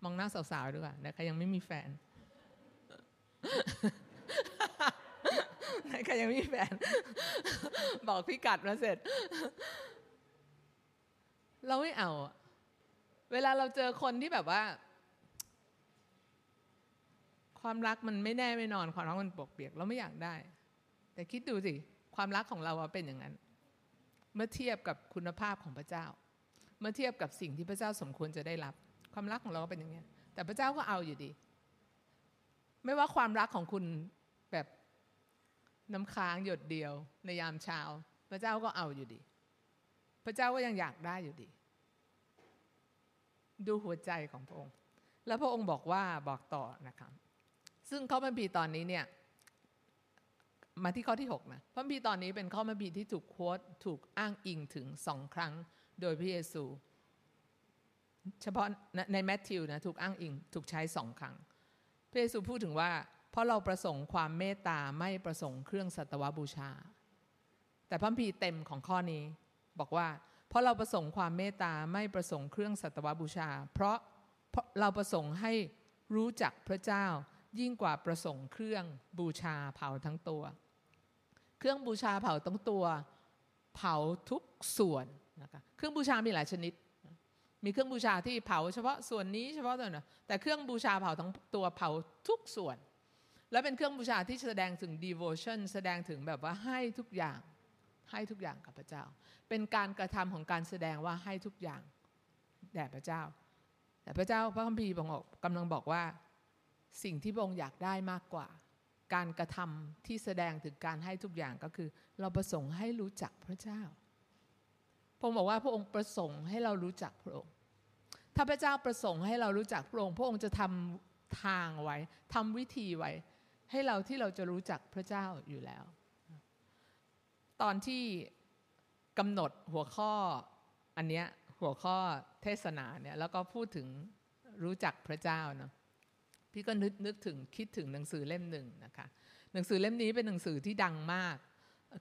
มองหน้าสาวๆดีกว่าแต่ใครยังไม่มีแฟนใครยังไม่มีแฟน บอกพี่กัดมาเสร็จ เราไม่เอา เวลาเราเจอคนที่แบบว่า ความรักมันไม่แน่ไม่นอน ความรักมันปกเปียก เราไม่อยากได้ แต่คิดดูสิ ความรักของเราเป็นอย่างนั้น เมื่อเทียบกับคุณภาพของพระเจ้า เมื่อเทียบกับสิ่งที่พระเจ้าสมควรจะได้รับ ความรักของเราก็เป็นอย่างนี้แต่พระเจ้าก็เอาอยู่ดี ไม่ว่าความรักของคุณแบบน้ำค้างหยดเดียว ในยามเช้า พระเจ้าก็เอาอยู่ดี พระเจ้าก็ยังอยากได้อยู่ดี ดูหัวใจของพระองค์ แล้วพระองค์บอกว่าบอกต่อนะครับซึ่งข้อบัญพีตอนนี้เนี่ยมาที่ข้อที่6นะพระบัญพีตอนนี้เป็นข้อบัญพีที่ถูกโค้ดถูกอ้างอิงถึงสองครั้งโดยพระเยซู เฉพาะในแมทธิวนะถูกอ้างอิงถูกใช้สองครั้งพระเยซูพูดถึงว่า เพราะเราประสงค์ความเมตตาไม่ประสงค์เครื่องสัตวบูชา แต่พระพีเต็มของข้อนี้ บอกว่า เพราะเราประสงค์ความเมตตาไม่ประสงค์เครื่องสัตวบูชา เพราะเพราะเราประสงค์ให้รู้จักพระเจ้ายิ่งกว่าประสงค์เครื่องบูชาเผาทั้งตัว เครื่องบูชาเผาทั้งตัว เผาทุกส่วนนะคะเครื่องบูชามีหลายชนิด มีเครื่องบูชาที่เผาเฉพาะส่วนนี้เฉพาะตัวนะแต่เครื่องบูชาเผาทั้งตัวเผาทุกส่วน และเป็นเครื่องบูชาที่แสดงถึง devotion แสดงถึงแบบว่าให้ทุกอย่าง ให้ทุกอย่างกับพระเจ้า เป็นการกระทำของการแสดงว่าให้ทุกอย่างแด่พระเจ้า แต่พระเจ้าพระคัมภีร์บอกกำลังบอกว่าสิ่งที่พระองค์อยากได้มากกว่า การกระทำที่แสดงถึงการให้ทุกอย่างก็คือ เราประสงค์ให้รู้จักพระเจ้า พระองค์บอกว่าพระองค์ประสงค์ให้เรารู้จักพระองค์ ถ้าพระเจ้าประสงค์ให้เรารู้จักพระองค์ พระองค์จะทำทางไว้ทำวิธีไว้ ให้เราที่เราจะรู้จักพระเจ้าอยู่แล้ว ตอนที่กำหนดหัวข้ออันเนี้ยหัวข้อเทศนาเนี่ยแล้วก็พูดถึงรู้จักพระเจ้าเนาะพี่ก็นึกนึกถึงคิดถึงหนังสือเล่มหนึ่งนะคะหนังสือเล่มนี้เป็นหนังสือที่ดังมาก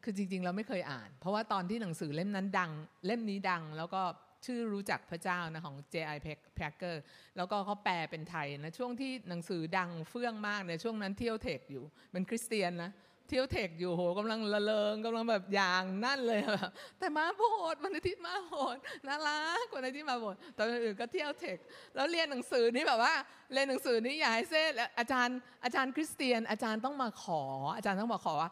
คือจริงๆ เราไม่เคยอ่าน เพราะว่าตอนที่หนังสือเล่มนั้นดัง เล่มนี้ดัง แล้วก็ชื่อรู้จักพระเจ้านะของ J.I. Packer แล้วก็เขาแปลเป็นไทยนะ ช่วงที่หนังสือดังเฟื่องมากเนี่ยช่วงนั้นเที่ยวเทคอยู่เป็นคริสเตียนนะเที่ยวเทคอยู่โหกำลังละเลงกำลังแบบอย่างนั่นเลยแบบแต่มาโบสถ์วันอาทิตย์มาโบสถ์น่ารักวันอาทิตย์มาโบสถ์ตอนอื่นก็เที่ยวเทคแล้วเรียนหนังสือนี่แบบว่าเรียนหนังสือนี่อย่าให้เซ่อาจารย์อาจารย์คริสเตียน อาจารย์ต้องมาขอ อาจารย์ต้องมาขอว่า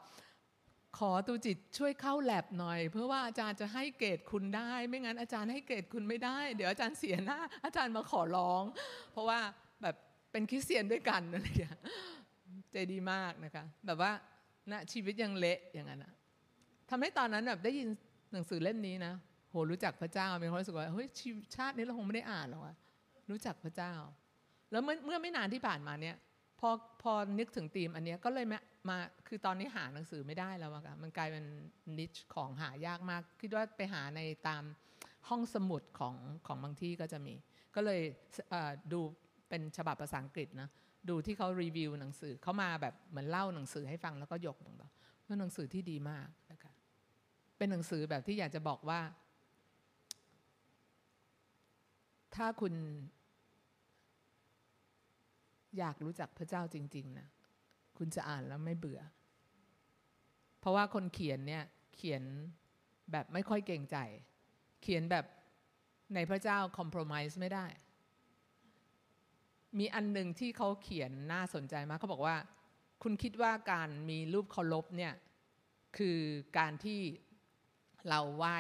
ขอตูจิตช่วยเข้าแลบหน่อย เพื่อว่าอาจารย์จะให้เกรดคุณได้ ไม่งั้นอาจารย์ให้เกรดคุณไม่ได้ เดี๋ยวอาจารย์เสียหน้า อาจารย์มาขอร้อง เพราะว่าแบบเป็นคริสเตียนด้วยกันอะไรอย่างเงี้ยใจดีมากนะคะ แบบว่านะชีวิตยังเละอย่างนั้นนะทำให้ตอนนั้นแบบได้ยินหนังสือเล่มนี้นะโหรู้จักพระเจ้ามีความรู้สึกว่าเฮ้ยชาตินี้เราคงไม่ได้อ่านหรอกว่ารู้จักพระเจ้า แล้วเมื่อเมื่อไม่นานที่ผ่านมาเนี่ย อพอนึกถึงธีมอันนี้ก็เลยมามาคือตอนนี้หาหนังสือไม่ได้แล้วอะมันกลายเป็นนิชของหายากมากคิดว่าไปหาในตามห้องสมุดของของบางที่ก็จะมี ก็เลยดูเป็นฉบับภาษาอังกฤษนะดูที่เขารีวิวหนังสือเขามาแบบเหมือนเล่าหนังสือให้ฟังแล้วก็ยกตรงต่อเป็นหนังสือที่ดีมากนะคะเป็นหนังสือแบบที่อยากจะบอกว่า ถ้าคุณ อยากรู้จักพระเจ้าจริง ๆนะคุณจะอ่านแล้วไม่เบื่อ เพราะว่าคนเขียนเนี่ยเขียนแบบไม่ค่อยเก่งใจ เขียนแบบในพระเจ้าคอมเพลมไพร์ไม่ได้ มีอันหนึ่งที่เขาเขียนน่าสนใจมากเขาบอกว่า คุณคิดว่าการมีรูปเคารพเนี่ยคือการที่เราไหว้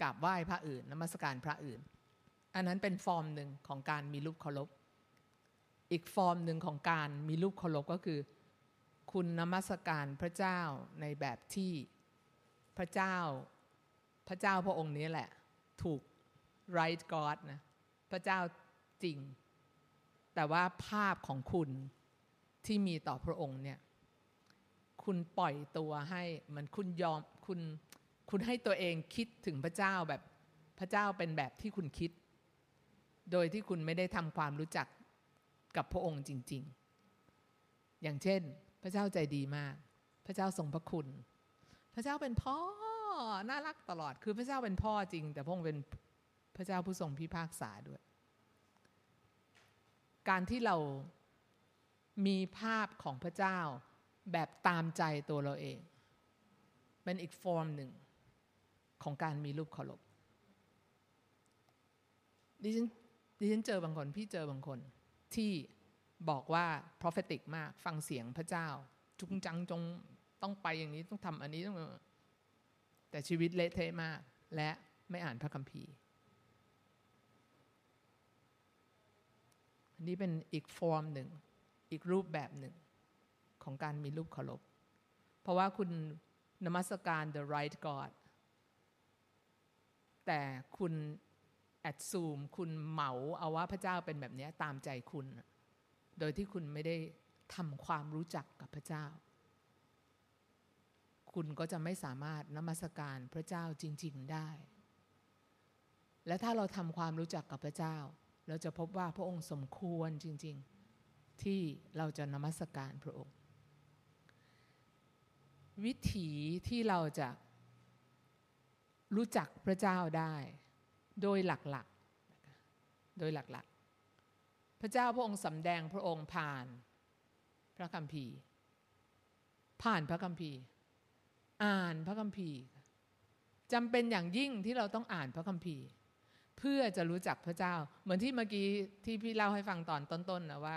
กราบไหว้พระอื่นนมัสการพระอื่น อันนั้นเป็นฟอร์มหนึ่งของการมีรูปเคารพ อีกฟอร์มหนึ่งของการมีรูปเคารพก็คือ คุณนมัสการพระเจ้าในแบบที่พระเจ้าพระเจ้าพระองค์นี้แหละ ถูก right God นะพระเจ้าจริง แต่ว่าภาพของคุณที่มีต่อพระองค์เนี่ยคุณปล่อยตัวให้มันคุณยอมคุณคุณให้ตัวเองคิดถึงพระเจ้าแบบพระเจ้าเป็นแบบที่คุณคิด โดยที่คุณไม่ได้ทำความรู้จัก กับพระองค์จริง ๆ อย่างเช่น พระเจ้าใจดีมาก พระเจ้าทรงพระคุณ พระเจ้าเป็นพ่อน่ารักตลอด คือพระเจ้าเป็นพ่อจริง แต่พระองค์เป็นพระเจ้าผู้ทรงพิพากษาด้วย การที่เรามีภาพของพระเจ้าแบบตามใจตัวเราเอง เป็นอีกฟอร์มหนึ่งของการมีรูปเคารพดิฉันดิฉันเจอบางคน พี่เจอบางคน ที่บอกว่า prophetic มาก ฟังเสียงพระเจ้า จุงจังจงต้องไปอย่างนี้ต้องทำอันนี้ต้องแต่ชีวิตเละเทะมาก และไม่อ่านพระคัมภีร์นี่เป็นอีกฟอร์มหนึ่ง อีกรูปแบบหนึ่ง ของการมีรูปเคารพเพราะว่าคุณนมัสการ the right God แต่คุณ แอดซูมคุณเหมาเอาว่าพระเจ้าเป็นแบบนี้ตามใจคุณ โดยที่คุณไม่ได้ทำความรู้จักกับพระเจ้า คุณก็จะไม่สามารถนมัสการพระเจ้าจริง ๆได้ และถ้าเราทำความรู้จักกับพระเจ้า เราจะพบว่าพระองค์สมควรจริง ๆ ที่เราจะนมัสการพระองค์ วิถีที่เราจะรู้จักพระเจ้าได้ โดยหลักๆ โดยหลักๆ พระเจ้าพระองค์สำแดงพระองค์ผ่านพระคัมภีร์ ผ่านพระคัมภีร์ อ่านพระคัมภีร์จำเป็นอย่างยิ่งที่เราต้องอ่านพระคัมภีร์ เพื่อจะรู้จักพระเจ้า เหมือนที่เมื่อกี้ที่พี่เล่าให้ฟังตอนต้นๆนะว่า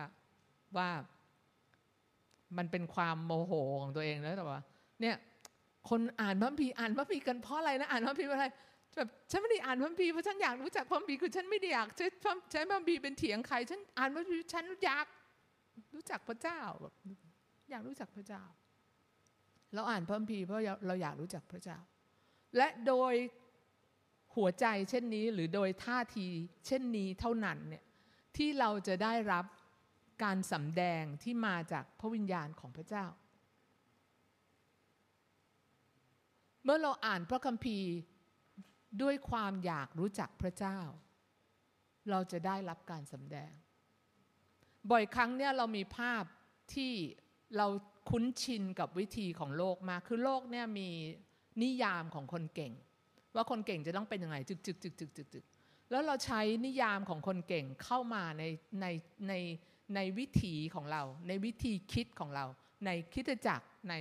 ว่ามันเป็นความโมโหของตัวเองแล้วแต่ว่า เนี่ยคนอ่านพระคัมภีร์อ่านพระคัมภีร์กันเพราะอะไรนะอ่านพระคัมภีร์อะไร แบบฉันไม่ได้อ่านพัมภีเพราะฉันอยากรู้จักพัมภีคือฉันไม่ได้อยากใช้ใช้พัมภีเป็นเถียงใครฉันอ่านพัมภีฉันอยากรู้จักพระเจ้าแบบอยากรู้จักพระเจ้า เราอ่านพัมภีเพราะเราอยากรู้จักพระเจ้า และโดยหัวใจเช่นนี้หรือโดยท่าทีเช่นนี้เท่านั้นเนี่ยที่เราจะได้รับการสำแดงที่มาจากพระวิญญาณของพระเจ้า เมื่อเราอ่านพระคัมภีร์ ด้วยความอยากรู้จักพระเจ้า เราจะได้รับการสำแดง บ่อยครั้งเนี่ยเรามีภาพที่เราคุ้นชินกับวิธีของโลกมาคือโลกเนี่ยมีนิยามของคนเก่ง ว่าคนเก่งจะต้องเป็นยังไงจึกจึกจึกจึกจึกจึกแล้วเราใช้นิยามของคนเก่งเข้ามาในในในในวิถีของเรา ในวิธีคิดของเรา ในคิดจักร ใน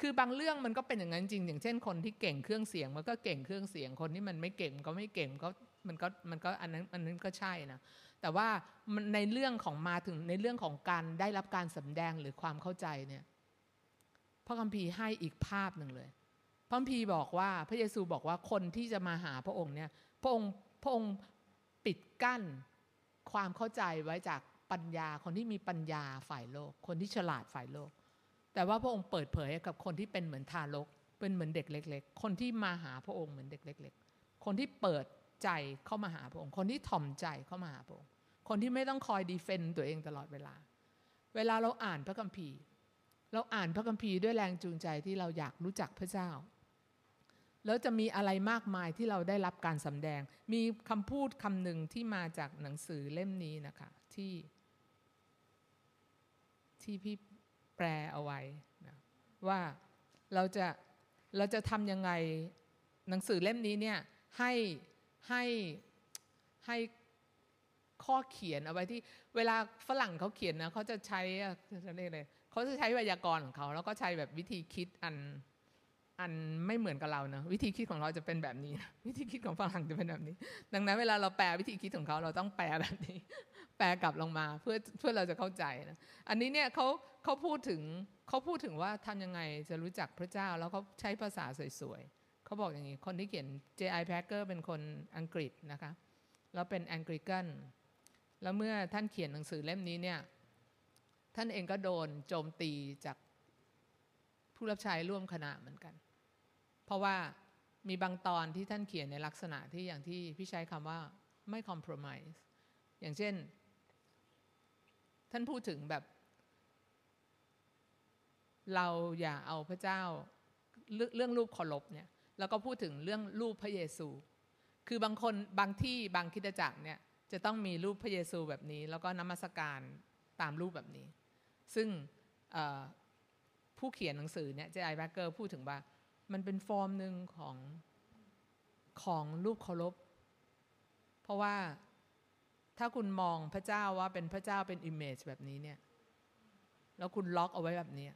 คือบางเรื่องมันก็เป็นอย่างนั้นจริง อย่างเช่นคนที่เก่งเครื่องเสียงมันก็เก่งเครื่องเสียงคนที่มันไม่เก่งก็ไม่เก่งก็มันก็มันก็อันนั้นอันนั้นก็ใช่นะแต่ว่าในเรื่องของมาถึงในเรื่องของการได้รับการสำแดงหรือความเข้าใจเนี่ยพระคัมภีร์ให้อีกภาพหนึ่งเลย พระคัมภีร์บอกว่าพระเยซูบอกว่าคนที่จะมาหาพระองค์เนี่ยพระองค์พระองค์ปิดกั้นความเข้าใจไว้จากปัญญาคนที่มีปัญญาฝ่ายโลก คนที่ฉลาดฝ่ายโลก แต่ว่าพระองค์เปิดเผยกับคนที่เป็นเหมือนทารก เป็นเหมือนเด็กเล็ก ๆ คนที่มาหาพระองค์เหมือนเด็กเล็ก ๆ คนที่เปิดใจเข้ามาหาพระองค์ คนที่ถ่อมใจเข้ามาหาพระองค์ คนที่ไม่ต้องคอยดีเฟนต์ตัวเองตลอดเวลา เวลาเราอ่านพระคัมภีร์ เราอ่านพระคัมภีร์ด้วยแรงจูงใจที่เราอยากรู้จักพระเจ้า แล้วจะมีอะไรมากมายที่เราได้รับการสำแดง มีคำพูดคำหนึ่งที่มาจากหนังสือเล่มนี้นะคะที่ที่พี่ ลเอาไว้นะว่าเราจะเราจะทำยังไงหนังสือเล่มนี้เนี่ยให้ให้ให้ข้อเขียนเอาไว้ที่เวลาฝรั่งเขาเขียนนะเขาจะใช้จะเรียกเลยเขาจะใช้ไวยากรณ์ของเขา แล้วก็ใช้แบบวิธีคิดอันอันไม่เหมือนกับเรานะวิธีคิดของเราจะเป็นแบบนี้ วิธีคิดของฝรั่งจะเป็นแบบนี้ ดังนั้นเวลาเราแปลวิธีคิดของเขาเราต้องแปลแบบนี้ ลกลับลงมาเพื่อเพื่อเราจะเข้าใจนะอันนี้เนี่ยเขาเขาพูดถึงเขาพูดถึงว่าทำยังไงจะรู้จักพระเจ้าแล้วเขาใช้ภาษาสวยๆเขาบอกอย่างนี้ คนที่เขียน J.I. Packer เป็นคนอังกฤษนะคะแล้วเป็นแองกิกันแล้วเมื่อท่านเขียนหนังสือเล่มนี้เนี่ยท่านเองก็โดนโจมตีจากผู้รับใช้ร่วมคณะเหมือนกัน เพราะว่ามีบางตอนที่ท่านเขียนในลักษณะที่อย่างที่พี่ใช้คำว่าไม่คอมเพลมไ s e อย่างเช่น ท่านพูดถึงแบบ เราอย่าเอาพระเจ้าเรื่องรูปเคารพเนี่ย แล้วก็พูดถึงเรื่องรูปพระเยซู คือบางคนบางที่บางคิดจักรเนี่ย จะต้องมีรูปพระเยซูแบบนี้ แล้วก็นมัสการตามรูปแบบนี้ ซึ่งผู้เขียนหนังสือเนี่ยเจไอแบเกอร์พูดถึงว่า มันเป็นฟอร์มหนึ่งของของรูปเคารพ เพราะว่า ถ้าคุณมองพระเจ้าว่าเป็นพระเจ้าเป็นอิมเมจแบบนี้เนี่ย แล้วคุณล็อกเอาไว้แบบนี้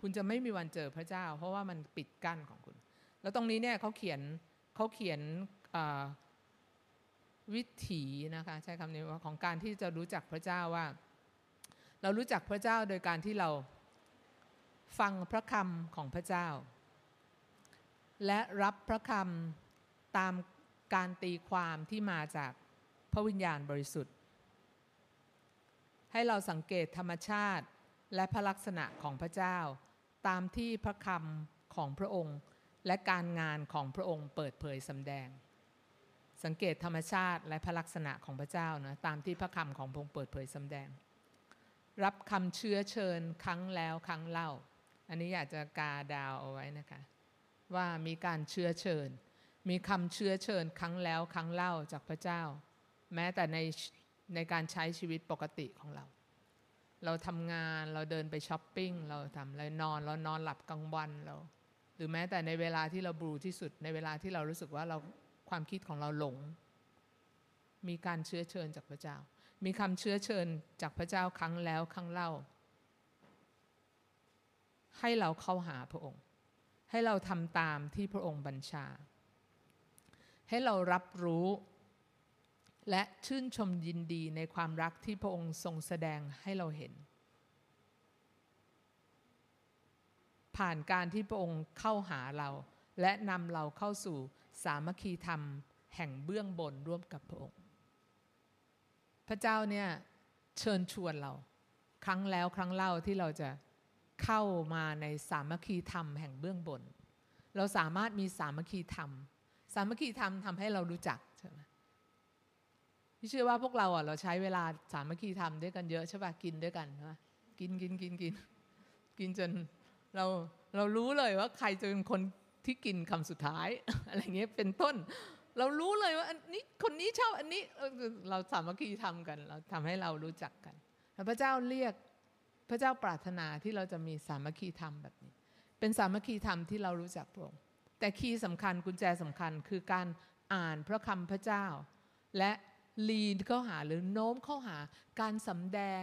คุณจะไม่มีวันเจอพระเจ้า เพราะว่ามันปิดกั้นของคุณ แล้วตรงนี้เนี่ยเขาเขียนเขาเขียนวิถีนะคะใช้คำนี้ว่าของการที่จะรู้จักพระเจ้าว่า เรารู้จักพระเจ้าโดยการที่เราฟังพระคำของพระเจ้า และรับพระคำตามการตีความที่มาจาก พระวิญญาณบริสุทธิ์ ให้เราสังเกตธรรมชาติและพระลักษณะของพระเจ้า ตามที่พระคำของพระองค์ และการงานของพระองค์เปิดเผยสำแดง สังเกตธรรมชาติและพระลักษณะของพระเจ้านะตามที่พระคำของพระองค์เปิดเผยสำแดง รับคำเชื้อเชิญครั้งแล้วครั้งเล่า อันนี้อยากจะกาดาวเอาไว้นะคะว่ามีการเชื้อเชิญ มีคำเชื้อเชิญครั้งแล้วครั้งเล่าจากพระเจ้า แม้แต่ในในการใช้ชีวิตปกติของเรา เราทำงานเราเดินไปช้อปปิ้งเราทำอะไรนอนเรานอนหลับกลางวันเรา หรือแม้แต่ในเวลาที่เราบลูที่สุด ในเวลาที่เรารู้สึกว่าเราความคิดของเราหลง มีการเชื้อเชิญจากพระเจ้า มีคำเชื้อเชิญจากพระเจ้าครั้งแล้วครั้งเล่า ให้เราเข้าหาพระองค์ ให้เราทำตามที่พระองค์บัญชา ให้เรารับรู้ และชื่นชมยินดีในความรักที่พระองค์ทรงแสดงให้เราเห็น ผ่านการที่พระองค์เข้าหาเรา และนำเราเข้าสู่สามัคคีธรรม แห่งเบื้องบนร่วมกับพระองค์ พระเจ้าเนี่ยเชิญชวนเรา ครั้งแล้วครั้งเล่าที่เราจะเข้ามาในสามัคคีธรรมแห่งเบื้องบน เราสามารถมีสามัคคีธรรม สามัคคีธรรมทำให้เรารู้จัก พี่เชื่อว่าพวกเราอะเราใช้เวลาสามัคคีธรรมด้วยกันเยอะใช่ป่ะกินด้วยกันใช่ป่ะกินกินกินกินกินจนเราเรารู้เลยว่าใครจะเป็นคนที่กินคำสุดท้าย อะไรเงี้ยเป็นต้น เรารู้เลยว่าอันนี้คนนี้ชอบอันนี้เราสามัคคีทำกัน เราทำให้เรารู้จักกันพระเจ้าเรียกพระเจ้าปรารถนาที่เราจะมีสามัคคีธรรมแบบนี้ เป็นสามัคคีธรรมที่เรารู้จักพระองค์แต่คีย์สำคัญกุญแจสำคัญคือการอ่านพระคำพระเจ้า และ ลีนเข้าหาหรือโน้มเข้าหาการสำแดง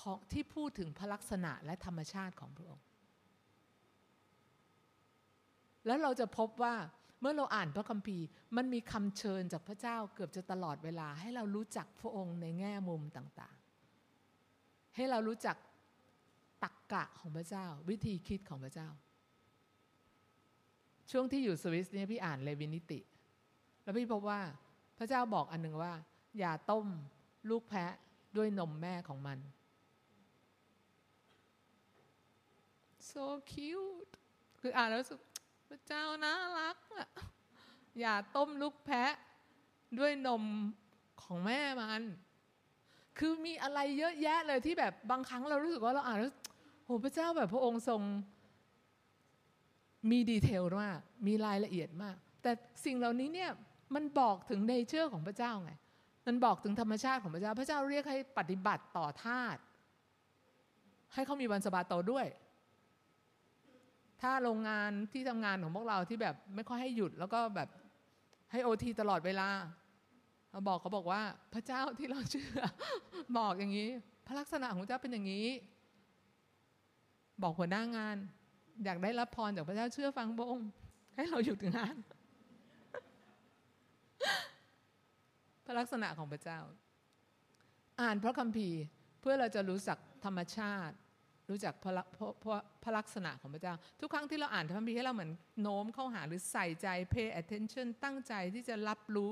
ของที่พูดถึงพระลักษณะและธรรมชาติของพระองค์ แล้วเราจะพบว่าเมื่อเราอ่านพระคัมภีร์ มันมีคำเชิญจากพระเจ้าเกือบจะตลอดเวลา ให้เรารู้จักพระองค์ในแง่มุมต่างๆ ให้เรารู้จักตักกะของพระเจ้า วิธีคิดของพระเจ้า ช่วงที่อยู่สวิสเนี่ยพี่อ่านเลวินิติ แล้วพี่พบว่าพระเจ้าบอกอันหนึ่งว่า อย่าต้มลูกแพะด้วยนมแม่ของมัน so cute คืออ่านแล้วสุดพระเจ้าน่ารักอะอย่าต้มลูกแพะด้วยนมของแม่มัน คือมีอะไรเยอะแยะเลยที่แบบบางครั้งเรารู้สึกว่าเราอ่านแล้วโหพระเจ้าแบบพระองค์ทรง มี detail มาก มีรายละเอียดมาก แต่สิ่งเหล่านี้เนี่ยมันบอกถึง nature ของพระเจ้าไง มันบอกถึงธรรมชาติของพระเจ้า พระเจ้าเรียกให้ปฏิบัติต่อทาสให้เขามีวันสบาโตด้วย ถ้าโรงงานที่ทำงานของพวกเราที่แบบไม่ค่อยให้หยุด แล้วก็แบบให้โอทีตลอดเวลาเราบอกเขาบอกว่าพระเจ้าที่เราเชื่อบอกอย่างนี้ พระลักษณะของพระเจ้าเป็นอย่างนี้ บอกหัวหน้างาน อยากได้รับพรจากพระเจ้าเชื่อฟังพระองค์ให้เราหยุดงาน ระลักษณะของพระเจ้า อ่านพระคัมภีร์เพื่อเราจะรู้จักธรรมชาติ รู้จักพระพระพระลักษณะของพระเจ้า ทุกครั้งที่เราอ่านพระคัมภีร์ให้เราเหมือนโน้มเข้าหาหรือใส่ใจ pay attention ตั้งใจที่จะรับรู้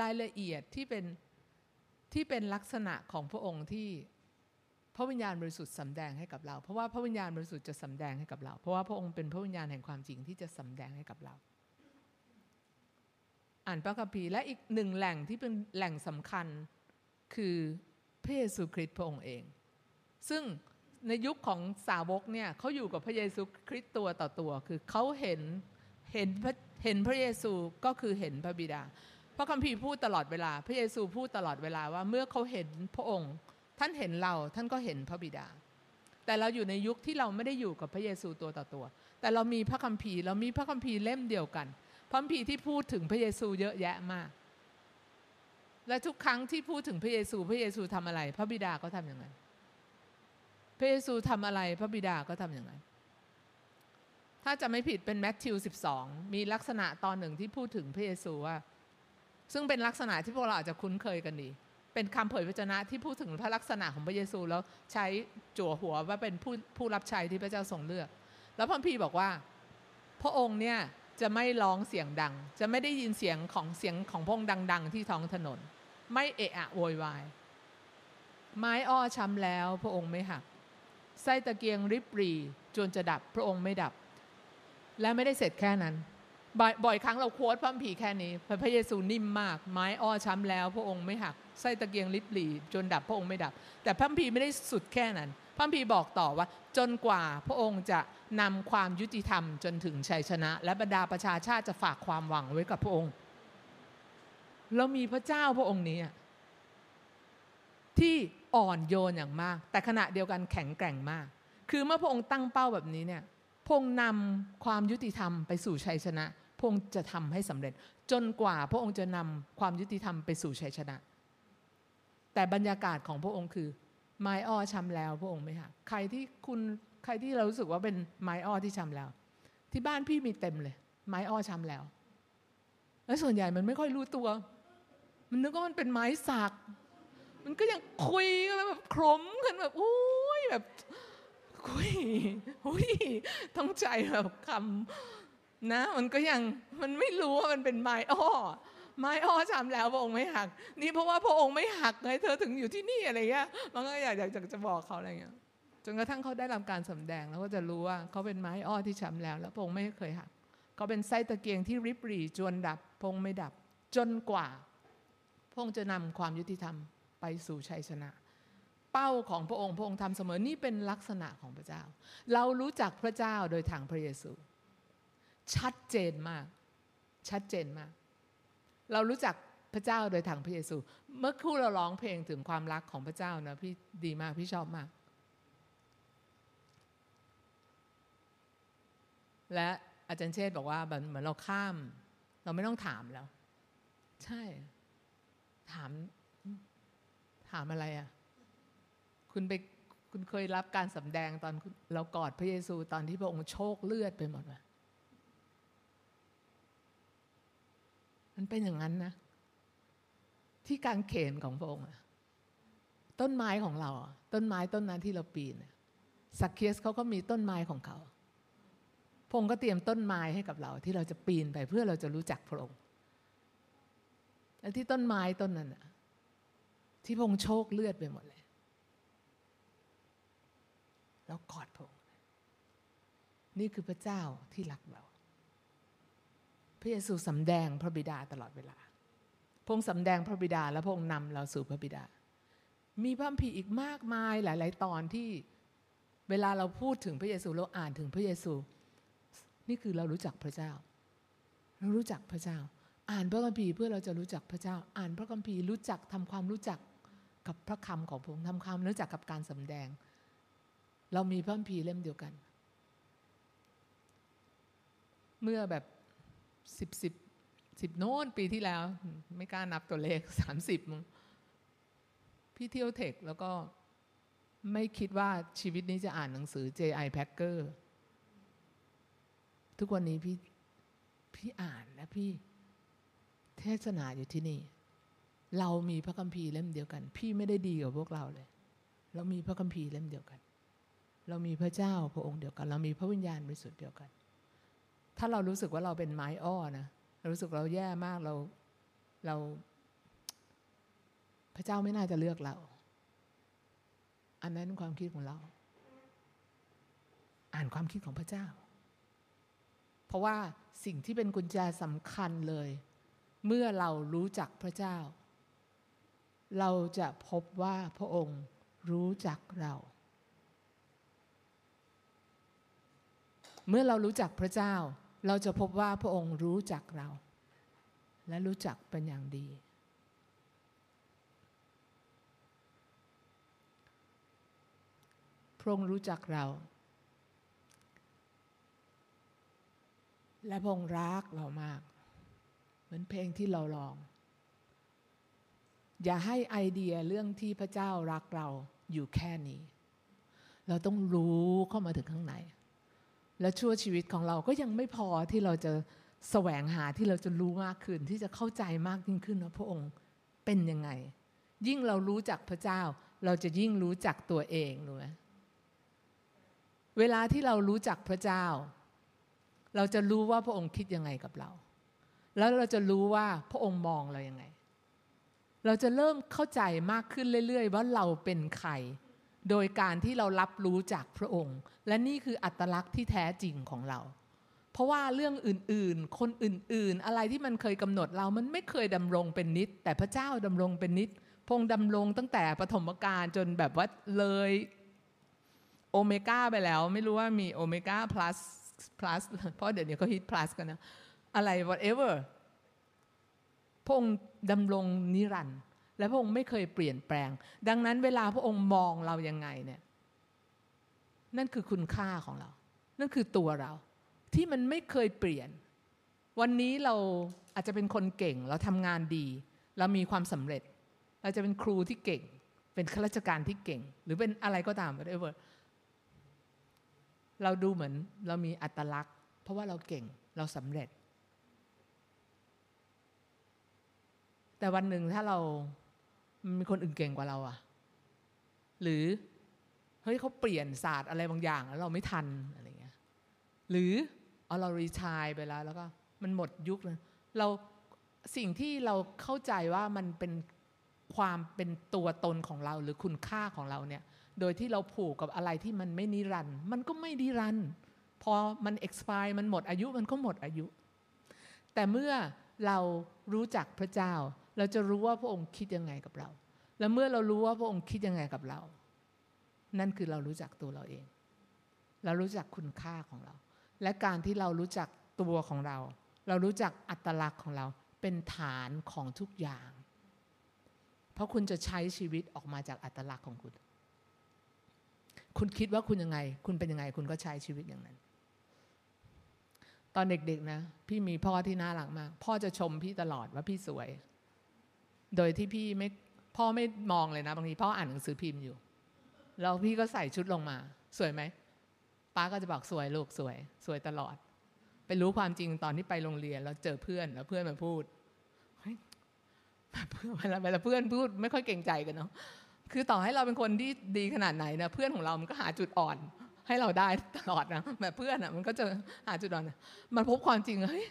รายละเอียดที่เป็นที่เป็นลักษณะของพระองค์ที่พระวิญญาณบริสุทธิ์สำแดงให้กับเรา เพราะว่าพระวิญญาณบริสุทธิ์จะสำแดงให้กับเรา เพราะว่าพระองค์เป็นพระวิญญาณแห่งความจริงที่จะสำแดงให้กับเรา อ่านพระคัมภีร์และอีกหนึ่งแหล่งที่เป็นแหล่งสำคัญ คือพระเยซูคริสต์พระองค์เอง ซึ่งในยุคของสาวกเนี่ยเขาอยู่กับพระเยซูคริสต์ตัวต่อตัว คือเขาเห็นเห็นพระเห็นพระเยซูก็คือเห็นพระบิดา พระคัมภีร์พูดตลอดเวลา พระเยซูพูดตลอดเวลาว่าเมื่อเขาเห็นพระองค์ ท่านเห็นเราท่านก็เห็นพระบิดา แต่เราอยู่ในยุคที่เราไม่ได้อยู่กับพระเยซูตัวต่อตัว แต่เรามีพระคัมภีร์เรามีพระคัมภีร์เล่มเดียวกัน พระคัมภีร์ที่พูดถึงพระเยซูเยอะแยะมาก และทุกครั้งที่พูดถึงพระเยซู พระเยซูทำอะไร พระบิดาก็ทำอย่างนั้น พระเยซูทำอะไร พระบิดาก็ทำอย่างนั้น ถ้าจะไม่ผิดเป็นแมทธิว 12 มีลักษณะตอนหนึ่งที่พูดถึงพระเยซูว่า ซึ่งเป็นลักษณะที่พวกเราอาจจะคุ้นเคยกันดีเป็นคำเผยพระชนะที่พูดถึงพระลักษณะของพระเยซูแล้วใช้จั่วหัวว่าเป็นผู้ผู้รับใช้ที่พระเจ้าทรงเลือก แล้วพระพีบอกว่า พระองค์เนี่ย จะไม่ร้องเสียงดัง จะไม่ได้ยินเสียงของเสียงของพงดัง ๆ ที่ท้องถนน ไม่เอะอะโวยวาย ไม้อ้อช้ำแล้วพระองค์ไม่หัก ไส้ตะเกียงริบรีจนจะดับพระองค์ไม่ดับ และไม่ได้เสร็จแค่นั้น บ่อยครั้งเราโค้ดพระผีแค่นี้ พระเยซูนิ่มมาก ไม้อ้อช้ำแล้ว พระองค์ไม่หัก ไส้ตะเกียงริบรีจนดับพระองค์ไม่ดับ แต่พระผีไม่ได้สุดแค่นั้น พระพีบอกต่อว่าจนกว่าพระองค์จะนำความยุติธรรมจนถึงชัยชนะ และบรรดาประชาชาติจะฝากความหวังไว้กับพระองค์เรามีพระเจ้าพระองค์นี้ที่อ่อนโยนอย่างมาก แต่ขณะเดียวกันแข็งแกร่งมาก คือเมื่อพระองค์ตั้งเป้าแบบนี้เนี่ยพงนำความยุติธรรมไปสู่ชัยชนะ พงจะทำให้สำเร็จ จนกว่าพระองค์จะนำความยุติธรรมไปสู่ชัยชนะ แต่บรรยากาศของพระองค์คือ ไม้อ้อช้ำแล้วพระองค์ไม่หักใครที่คุณใครที่เรารู้สึกว่าเป็นไม้อ้อที่ช้ำแล้ว ที่บ้านพี่มีเต็มเลย ไม้อ้อช้ำแล้ว แล้วส่วนใหญ่มันไม่ค่อยรู้ตัว มันนึกว่ามันเป็นไม้สัก มันก็ยังคุยกันแบบคล้มกันแบบโอ้ยแบบคุยอุ้ยต้องใจแบบคำนะ มันก็ยังมันไม่รู้ว่ามันเป็นไม้อ้อ ไม้อ้อช้ำแล้วพระองค์ไม่หัก นี่เพราะว่าพระองค์ไม่หักไงเธอถึงอยู่ที่นี่อะไรเงี้ยมันก็อยากอยากจะบอกเขาอะไรเงี้ยจนกระทั่งเขาได้รับการสำแดงแล้วก็จะรู้ว่าเขาเป็นไม้อ้อที่ช้ำแล้ว แล้วพระองค์ไม่เคยหักเขาเป็นไส้ตะเกียงที่ริบหรี่จวนดับพระองค์ไม่ดับจนกว่าพระองค์จะนำความยุติธรรมไปสู่ชัยชนะเป้าของพระองค์พระองค์ทำเสมอนี่เป็นลักษณะของพระเจ้า เรารู้จักพระเจ้าโดยทางพระเยซู ชัดเจนมาก ชัดเจนมาก เรารู้จักพระเจ้าโดยทางพระเยซู เมื่อครู่เราร้องเพลงถึงความรักของพระเจ้านะพี่ดีมากพี่ชอบมาก และอาจารย์เชษบอกว่าเหมือนเราข้าม เราไม่ต้องถามแล้ว ใช่ ถาม ถามอะไรอะ่ะ คุณไปคุณเคยรับการสำแดงตอนเรากอดพระเยซูตอนที่พระองค์โชคเลือดไปหมดไหม มันเป็นอย่างนั้นนะ ที่การเขนของพระองค์ต้นไม้ของเรา ต้นไม้ต้นนั้นที่เราปีนสักเคียสเขาก็มีต้นไม้ของเขาพระองค์ก็เตรียมต้นไม้ให้กับเรา ที่เราจะปีนไปเพื่อเราจะรู้จักพระองค์และที่ต้นไม้ต้นนั้นที่พระองค์โชคเลือดไปหมดเลยแล้วกอดพระองค์นี่คือพระเจ้าที่รักเรา ระเยซูสำแดงพระบิดาตลอดเวลา พงค์สำแดงพระบิดาและพงค์นำเราสู่พระบิดา มีพระพีอีกมากมายหลาย ๆ ตอนที่เวลาเราพูดถึงพระเยซูเราอ่านถึงพระเยซู นี่คือเรารู้จักพระเจ้า เรารู้จักพระเจ้า อ่านพระคัมภีร์เพื่อเราจะรู้จักพระเจ้า อ่านพระคัมภีร์รู้จักทำความรู้จักกับพระคำของพระองค์ทำความรู้จักกับการสำแดง เรามีพระคัมภีร์เล่มเดียวกัน เมื่อแบบ สิบสิบสิบโน้นปีที่แล้ว ไม่กล้านับตัวเลขสามสิบพี่เที่ยวเทคแล้วก็ไม่คิดว่าชีวิตนี้จะอ่านหนังสือ J.I. Packer ทุกวันนี้พี่พี่อ่านและพี่เทศนาอยู่ที่นี่ เรามีพระคัมภีร์เล่มเดียวกัน พี่ไม่ได้ดีกว่าพวกเราเลย เรามีพระคัมภีร์เล่มเดียวกัน เรามีพระเจ้าพระองค์เดียวกัน เรามีพระวิญญาณบริสุทธิ์เดียวกัน ถ้าเรารู้สึกว่าเราเป็นไม้อ้อนะเรารู้สึกเราแย่มากเราเรา พระเจ้าไม่น่าจะเลือกเรา อันนั้นความคิดของเรา อ่านความคิดของพระเจ้า เพราะว่าสิ่งที่เป็นกุญแจสำคัญเลย เมื่อเรารู้จักพระเจ้า เราจะพบว่าพระองค์รู้จักเรา เมื่อเรารู้จักพระเจ้า เราจะพบว่าพระองค์รู้จักเรา และรู้จักเป็นอย่างดี พระองค์รู้จักเรา และพระองค์รักเรามาก เหมือนเพลงที่เราลอง อย่าให้ไอเดียเรื่องที่พระเจ้ารักเราอยู่แค่นี้ เราต้องรู้เข้ามาถึงข้างใน และชั่วชีวิตของเราก็ยังไม่พอที่เราจะแสวงหาที่เราจะรู้มากขึ้น ที่จะเข้าใจมากยิ่งขึ้นว่าพระองค์เป็นยังไง ยิ่งเรารู้จักพระเจ้า เราจะยิ่งรู้จักตัวเองรู้ไหมเวลาที่เรารู้จักพระเจ้า เราจะรู้ว่าพระองค์คิดยังไงกับเรา แล้วเราจะรู้ว่าพระองค์มองเรายังไง เราจะเริ่มเข้าใจมากขึ้นเรื่อย ๆ ว่าเราเป็นใคร โดยการที่เรารับรู้จากพระองค์ และนี่คืออัตลักษณ์ที่แท้จริงของเรา เพราะว่าเรื่องอื่นๆ คนอื่นๆ อะไรที่มันเคยกำหนดเรามันไม่เคยดำรงเป็นนิด แต่พระเจ้าดำรงเป็นนิดพงดำรงตั้งแต่ปฐมกาลจนแบบว่าเลยโอเมก้าไปแล้ว ไม่รู้ว่ามีโอเมก้า plus plus เพราะเดี๋ยวนี้เขาฮิต plus กันนะ อะไร whatever พงดำรงนิรันดร์ และพระองค์ไม่เคยเปลี่ยนแปลง ดังนั้นเวลาพระองค์มองเรายังไงเนี่ยนั่นคือคุณค่าของเรา นั่นคือตัวเรา ที่มันไม่เคยเปลี่ยน วันนี้เราอาจจะเป็นคนเก่ง เราทำงานดี เรามีความสำเร็จ เราจะเป็นครูที่เก่ง เป็นข้าราชการที่เก่ง หรือเป็นอะไรก็ตาม whatever เราดูเหมือนเรามีอัตลักษณ์ เพราะว่าเราเก่ง เราสำเร็จ แต่วันหนึ่งถ้าเรา มีคนอื่นเก่งกว่าเราอะหรือเฮ้ยเขาเปลี่ยนศาสตร์อะไรบางอย่างแล้วเราไม่ทันอะไรเงี้ยหรือเอาเรารีทายไปแล้ว แล้วก็มันหมดยุคเลยเราสิ่งที่เราเข้าใจว่ามันเป็นความเป็นตัวตนของเราหรือคุณค่าของเราเนี่ย โดยที่เราผูกกับอะไรที่มันไม่นิรันด์มันก็ไม่นิรันด์พอมัน expire มันหมดอายุมันก็หมดอายุ แต่เมื่อเรารู้จักพระเจ้า เราจะรู้ว่าพระองค์คิดยังไงกับเรา และเมื่อเรารู้ว่าพระองค์คิดยังไงกับเรา นั่นคือเรารู้จักตัวเราเอง เรารู้จักคุณค่าของเรา และการที่เรารู้จักตัวของเรา เรารู้จักอัตลักษณ์ของเราเป็นฐานของทุกอย่าง เพราะคุณจะใช้ชีวิตออกมาจากอัตลักษณ์ของคุณ คุณคิดว่าคุณยังไง คุณเป็นยังไง คุณก็ใช้ชีวิตอย่างนั้น ตอนเด็กๆนะ พี่มีพ่อที่น่ารักมาก พ่อจะชมพี่ตลอดว่าพี่สวย โดยที่พี่ไม่พ่อไม่มองเลยนะ บางทีพ่ออ่านหนังสือพิมพ์อยู่ แล้วพี่ก็ใส่ชุดลงมา สวยไหมป้าก็จะบอกสวยลูกสวย สวยตลอด ไปรู้ความจริงตอนที่ไปโรงเรียน แล้วเจอเพื่อนแล้วเพื่อนมาพูดเวลาเวลาเพื่อนพูดไม่ค่อยเก่งใจกันเนาะคือต่อให้เราเป็นคนที่ดีขนาดไหนนะเพื่อนของเรามันก็หาจุดอ่อน ให้เราได้ตลอดนะแบบเพื่อนอะมันก็จะหาจุดอ่อนมันพบความจริงเฮ้ย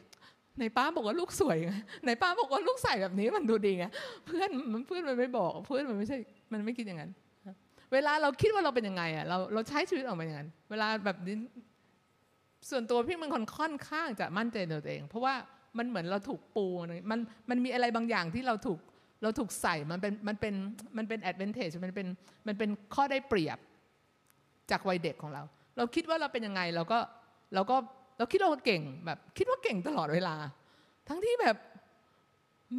ในป้าบอกว่าลูกสวยไงในป้าบอกว่าลูกใส่แบบนี้มันดูดีไงเพื่อนมันเพื่อนมันไม่บอก เพื่อนมันไม่ใช่มันไม่คิดอย่างนั้นเวลาเราคิดว่าเราเป็นยังไงอะเราเราใช้ชีวิตออกมาอย่างนั้น เวลาแบบนี้ส่วนตัวพี่มันคนค่อนข้างจะมั่นใจในตัวเอง เพราะว่ามันเหมือนเราถูกปูมันมันมีอะไรบางอย่างที่เราถูกเราถูกใส่มันเป็นมันเป็นมันเป็น advantage มันเป็นมันเป็นข้อได้เปรียบจากวัยเด็กของเรา เราคิดว่าเราเป็นยังไงเราก็เราก็ เราคิดเราเก่งแบบคิดว่าเก่งตลอดเวลา ทั้งที่แบบ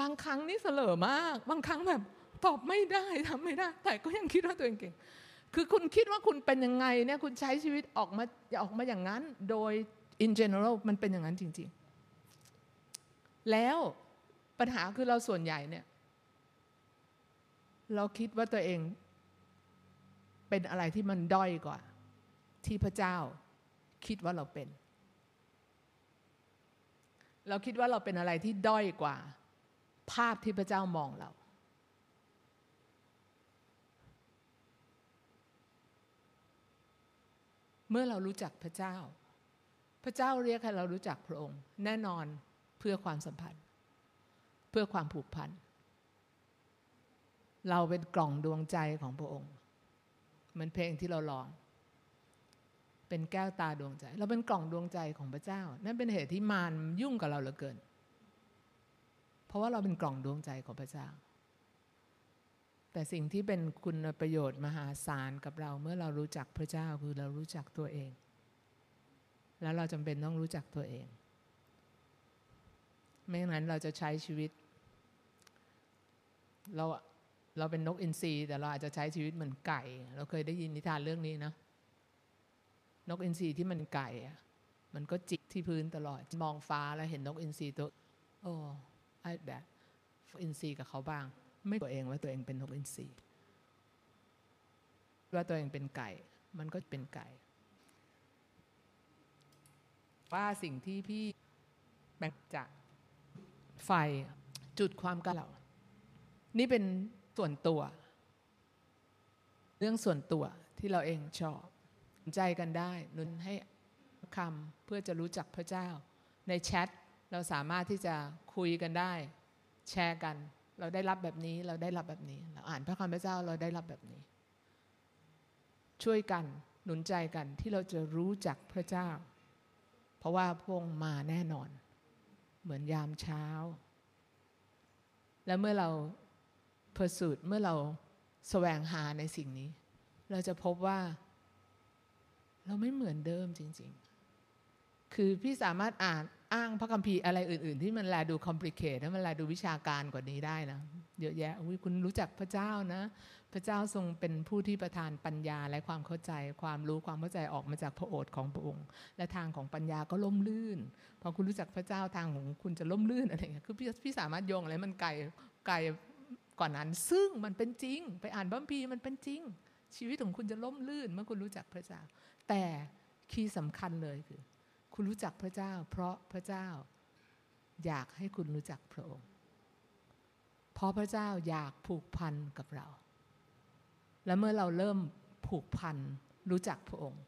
บางครั้งนี่เสลอมาก บางครั้งแบบตอบไม่ได้ทำไม่ได้ แต่ก็ยังคิดว่าตัวเองเก่ง คือคุณคิดว่าคุณเป็นยังไงเนี่ยคุณใช้ชีวิตออกมาออกมาอย่างนั้น โดย in general มันเป็นอย่างนั้นจริง ๆ แล้วปัญหาคือเราส่วนใหญ่เนี่ย เราคิดว่าตัวเองเป็นอะไรที่มันด้อยกว่า ที่พระเจ้าคิดว่าเราเป็น เราคิดว่าเราเป็นอะไรที่ด้อยกว่า ภาพที่พระเจ้ามองเรา เมื่อเรารู้จักพระเจ้า พระเจ้าเรียกให้เรารู้จักพระองค์ แน่นอนเพื่อความสัมพันธ์ เพื่อความผูกพัน เราเป็นกล่องดวงใจของพระองค์ เหมือนเพลงที่เราร้อง เป็นแก้วตาดวงใจ เราเป็นกล่องดวงใจของพระเจ้า นั่นเป็นเหตุที่มารยุ่งกับเราเหลือเกิน เพราะว่าเราเป็นกล่องดวงใจของพระเจ้า แต่สิ่งที่เป็นคุณประโยชน์มหาศาลกับเราเมื่อเรารู้จักพระเจ้าคือเรารู้จักตัวเอง แล้วเราจำเป็นต้องรู้จักตัวเอง ไม่งั้นเราจะใช้ชีวิต เราเราเป็นนกอินทรีแต่เราอาจจะใช้ชีวิตเหมือนไก่ เราเคยได้ยินนิทานเรื่องนี้นะ นกอินทรีที่มันไก่อะมันก็จิกที่พื้นตลอด มองฟ้าแล้วเห็นนกอินทรีตัว โอ้ไอ้แบบอินทรีกับเขาบ้าง ไม่ตัวเองว่าตัวเองเป็นนกอินทรีว่าตัวเองเป็นไก่ มันก็เป็นไก่ ว่าสิ่งที่พี่แบ่งจากไฟจุดความกระเหล่านี่เป็นส่วนตัว เรื่องส่วนตัวที่เราเองชอบ ใจกันได้นุนให้คำเพื่อจะรู้จักพระเจ้า ในแชทเราสามารถที่จะคุยกันได้ แชร์กัน เราได้รับแบบนี้เราได้รับแบบนี้ เราอ่านพระคำพระเจ้าเราได้รับแบบนี้ ช่วยกันหนุนใจกันที่เราจะรู้จักพระเจ้า เพราะว่าพระองค์มาแน่นอน เหมือนยามเช้า และเมื่อเราเพอร์สูตเมื่อเราแสวงหาในสิ่งนี้ เราจะพบว่า เราไม่เหมือนเดิมจริง ๆ คือพี่สามารถอ่านอ้างพระคัมภีร์อะไรอื่น ๆ ที่มันแลดูคอมพลีเคทมันแลดูวิชาการกว่านี้ได้นะ เยอะแยะอุ้ยคุณรู้จักพระเจ้านะ พระเจ้าทรงเป็นผู้ที่ประทานปัญญาและความเข้าใจ ความรู้ความเข้าใจออกมาจากพระโอษฐ์ของพระองค์ และทางของปัญญาก็ล่มลื่น พอคุณรู้จักพระเจ้าทางของคุณจะล่มลื่นอะไรเงี้ย คือพี่พี่สามารถโยงอะไรมันไกลไกลก่อนนั้น ซึ่งมันเป็นจริง ไปอ่านบัมพีมันเป็นจริง ชีวิตของคุณจะล่มลื่น เมื่อคุณรู้จักพระเจ้า แต่คีย์สำคัญเลยคือ คุณรู้จักพระเจ้า เพราะพระเจ้าอยากให้คุณรู้จักพระองค์ เพราะพระเจ้าอยากผูกพันกับเรา และเมื่อเราเริ่มผูกพันรู้จักพระองค์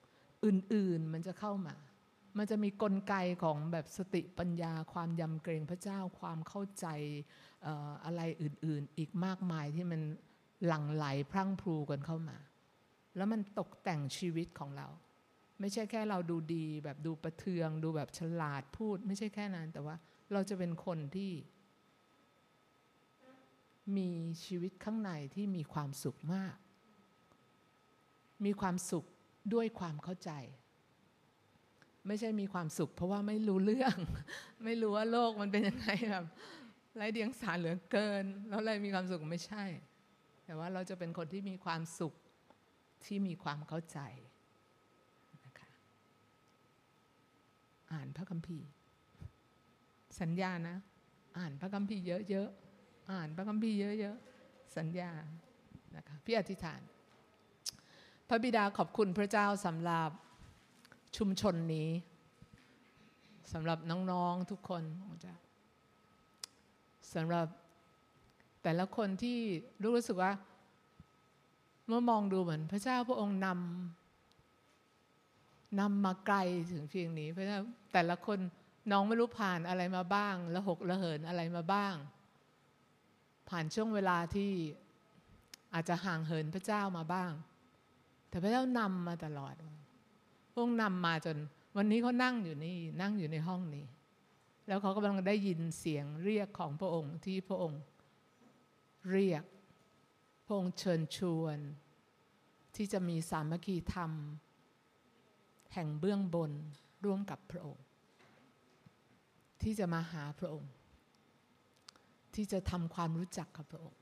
อื่นๆมันจะเข้ามา มันจะมีกลไกของแบบสติปัญญา ความยำเกรงพระเจ้าความเข้าใจอะไรอื่นๆ อีกมากมายที่มันหลั่งไหลพรั่งพรูกันเข้ามา แล้วมันตกแต่งชีวิตของเรา ไม่ใช่แค่เราดูดี แบบดูประเทือง ดูแบบฉลาดพูด ไม่ใช่แค่นั้น แต่ว่าเราจะเป็นคนที่ มีชีวิตข้างในที่มีความสุขมาก มีความสุขด้วยความเข้าใจ ไม่ใช่มีความสุข เพราะว่าไม่รู้เรื่อง ไม่รู้ว่าโลกมันเป็นยังไงแบบไร้เดียงสาเหลือเกิน แล้วเลยมีความสุขไม่ใช่ แต่ว่าเราจะเป็นคนที่มีความสุขที่มีความเข้าใจนะคะ อ่านพระคัมภีร์ สัญญานะ อ่านพระคัมภีร์เยอะๆอ่านพระคัมภีร์เยอะๆสัญญานะคะพี่อธิษฐาน พระบิดาขอบคุณพระเจ้าสำหรับชุมชนนี้สำหรับน้องๆทุกคนของเจ้าสำหรับแต่ละคนที่รู้สึกว่า เมื่อมองดูเหมือนพระเจ้าพระองค์นำ นำมาไกลถึงเพียงนี้เพราะฉะนั้นแต่ละคนน้องไม่รู้ผ่านอะไรมาบ้างละหกละเหินอะไรมาบ้าง ผ่านช่วงเวลาที่อาจจะห่างเหินพระเจ้ามาบ้าง แต่พระเจ้านำมาตลอดพระองค์นำมาจน วันนี้เขานั่งอยู่นี่นั่งอยู่ในห้องนี้ แล้วเขากำลังได้ยินเสียงเรียกของพระองค์ที่พระองค์เรียกพระองค์เชิญชวน ที่จะมีสามัคคีธรรม แห่งเบื้องบนร่วมกับพระองค์ ที่จะมาหาพระองค์ ที่จะทำความรู้จักกับพระองค์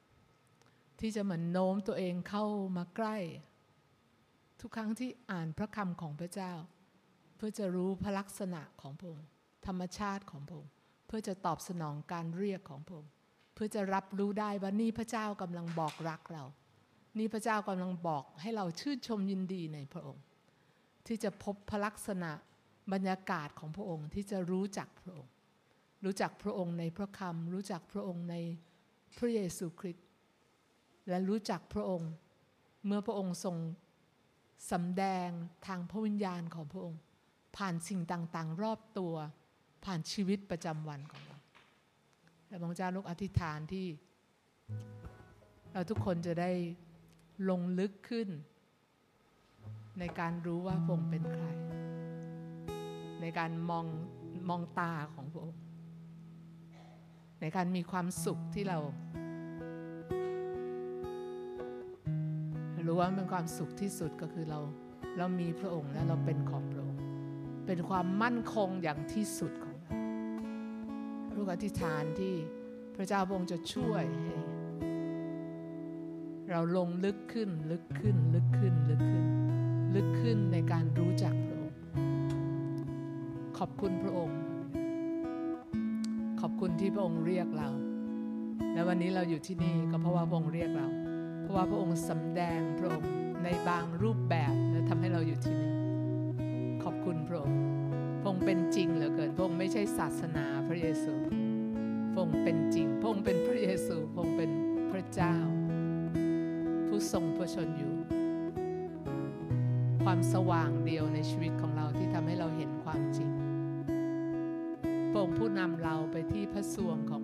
ที่จะเหมือนโน้มตัวเองเข้ามาใกล้ ทุกครั้งที่อ่านพระคำของพระเจ้า เพื่อจะรู้พระลักษณะของพระองค์ธรรมชาติของพระองค์เพื่อจะตอบสนองการเรียกของพระองค์เพื่อจะรับรู้ได้ว่านี่พระเจ้ากำลังบอกรักเรา นี่พระเจ้ากำลังบอกให้เราชื่นชมยินดีในพระองค์ ที่จะพบพลักษณะบรรยากาศของพระองค์ที่จะรู้จักพระองค์ รู้จักพระองค์ในพระคำรู้จักพระองค์ในพระเยซูคริสต์และรู้จักพระองค์เมื่อพระองค์ทรงสำแดงทางพระวิญญาณของพระองค์ ผ่านสิ่งต่างๆ รอบตัว ผ่านชีวิตประจำวันของเราและพระเจ้าลูกอธิษฐานที่ เราทุกคนจะได้ลงลึกขึ้น ในการรู้ว่าพระองค์เป็นใคร ในการมองมองตาของพระองค์ในการมีความสุขที่เรารู้ว่าเป็นความสุขที่สุดก็คือเราเรามีพระองค์และเราเป็นของพระองค์ เป็นความมั่นคงอย่างที่สุดของเราลูกอธิษฐานที่พระเจ้าพระองค์จะช่วยให้ เราลงลึกขึ้นลึกขึ้นลึกขึ้นลึกขึ้น ลึกขึ้นในการรู้จักพระองค์ ขอบคุณพระองค์ ขอบคุณที่พระองค์เรียกเรา และวันนี้เราอยู่ที่นี่ก็เพราะว่าพระองค์เรียกเรา เพราะว่าพระองค์สำแดงพระองค์ในบางรูปแบบและทำให้เราอยู่ที่นี่ ขอบคุณพระองค์ พระองค์เป็นจริงเหลือเกิน พระองค์ไม่ใช่ศาสนาพระเยซู พระองค์เป็นจริง พระองค์เป็นพระเยซู พระองค์เป็นพระเจ้า ผู้ทรงพระชนอยู่ ความสว่างเดียวในชีวิตของเราที่ทำให้เราเห็นความจริงพระองค์ผู้นำเราไปที่พระสวงของ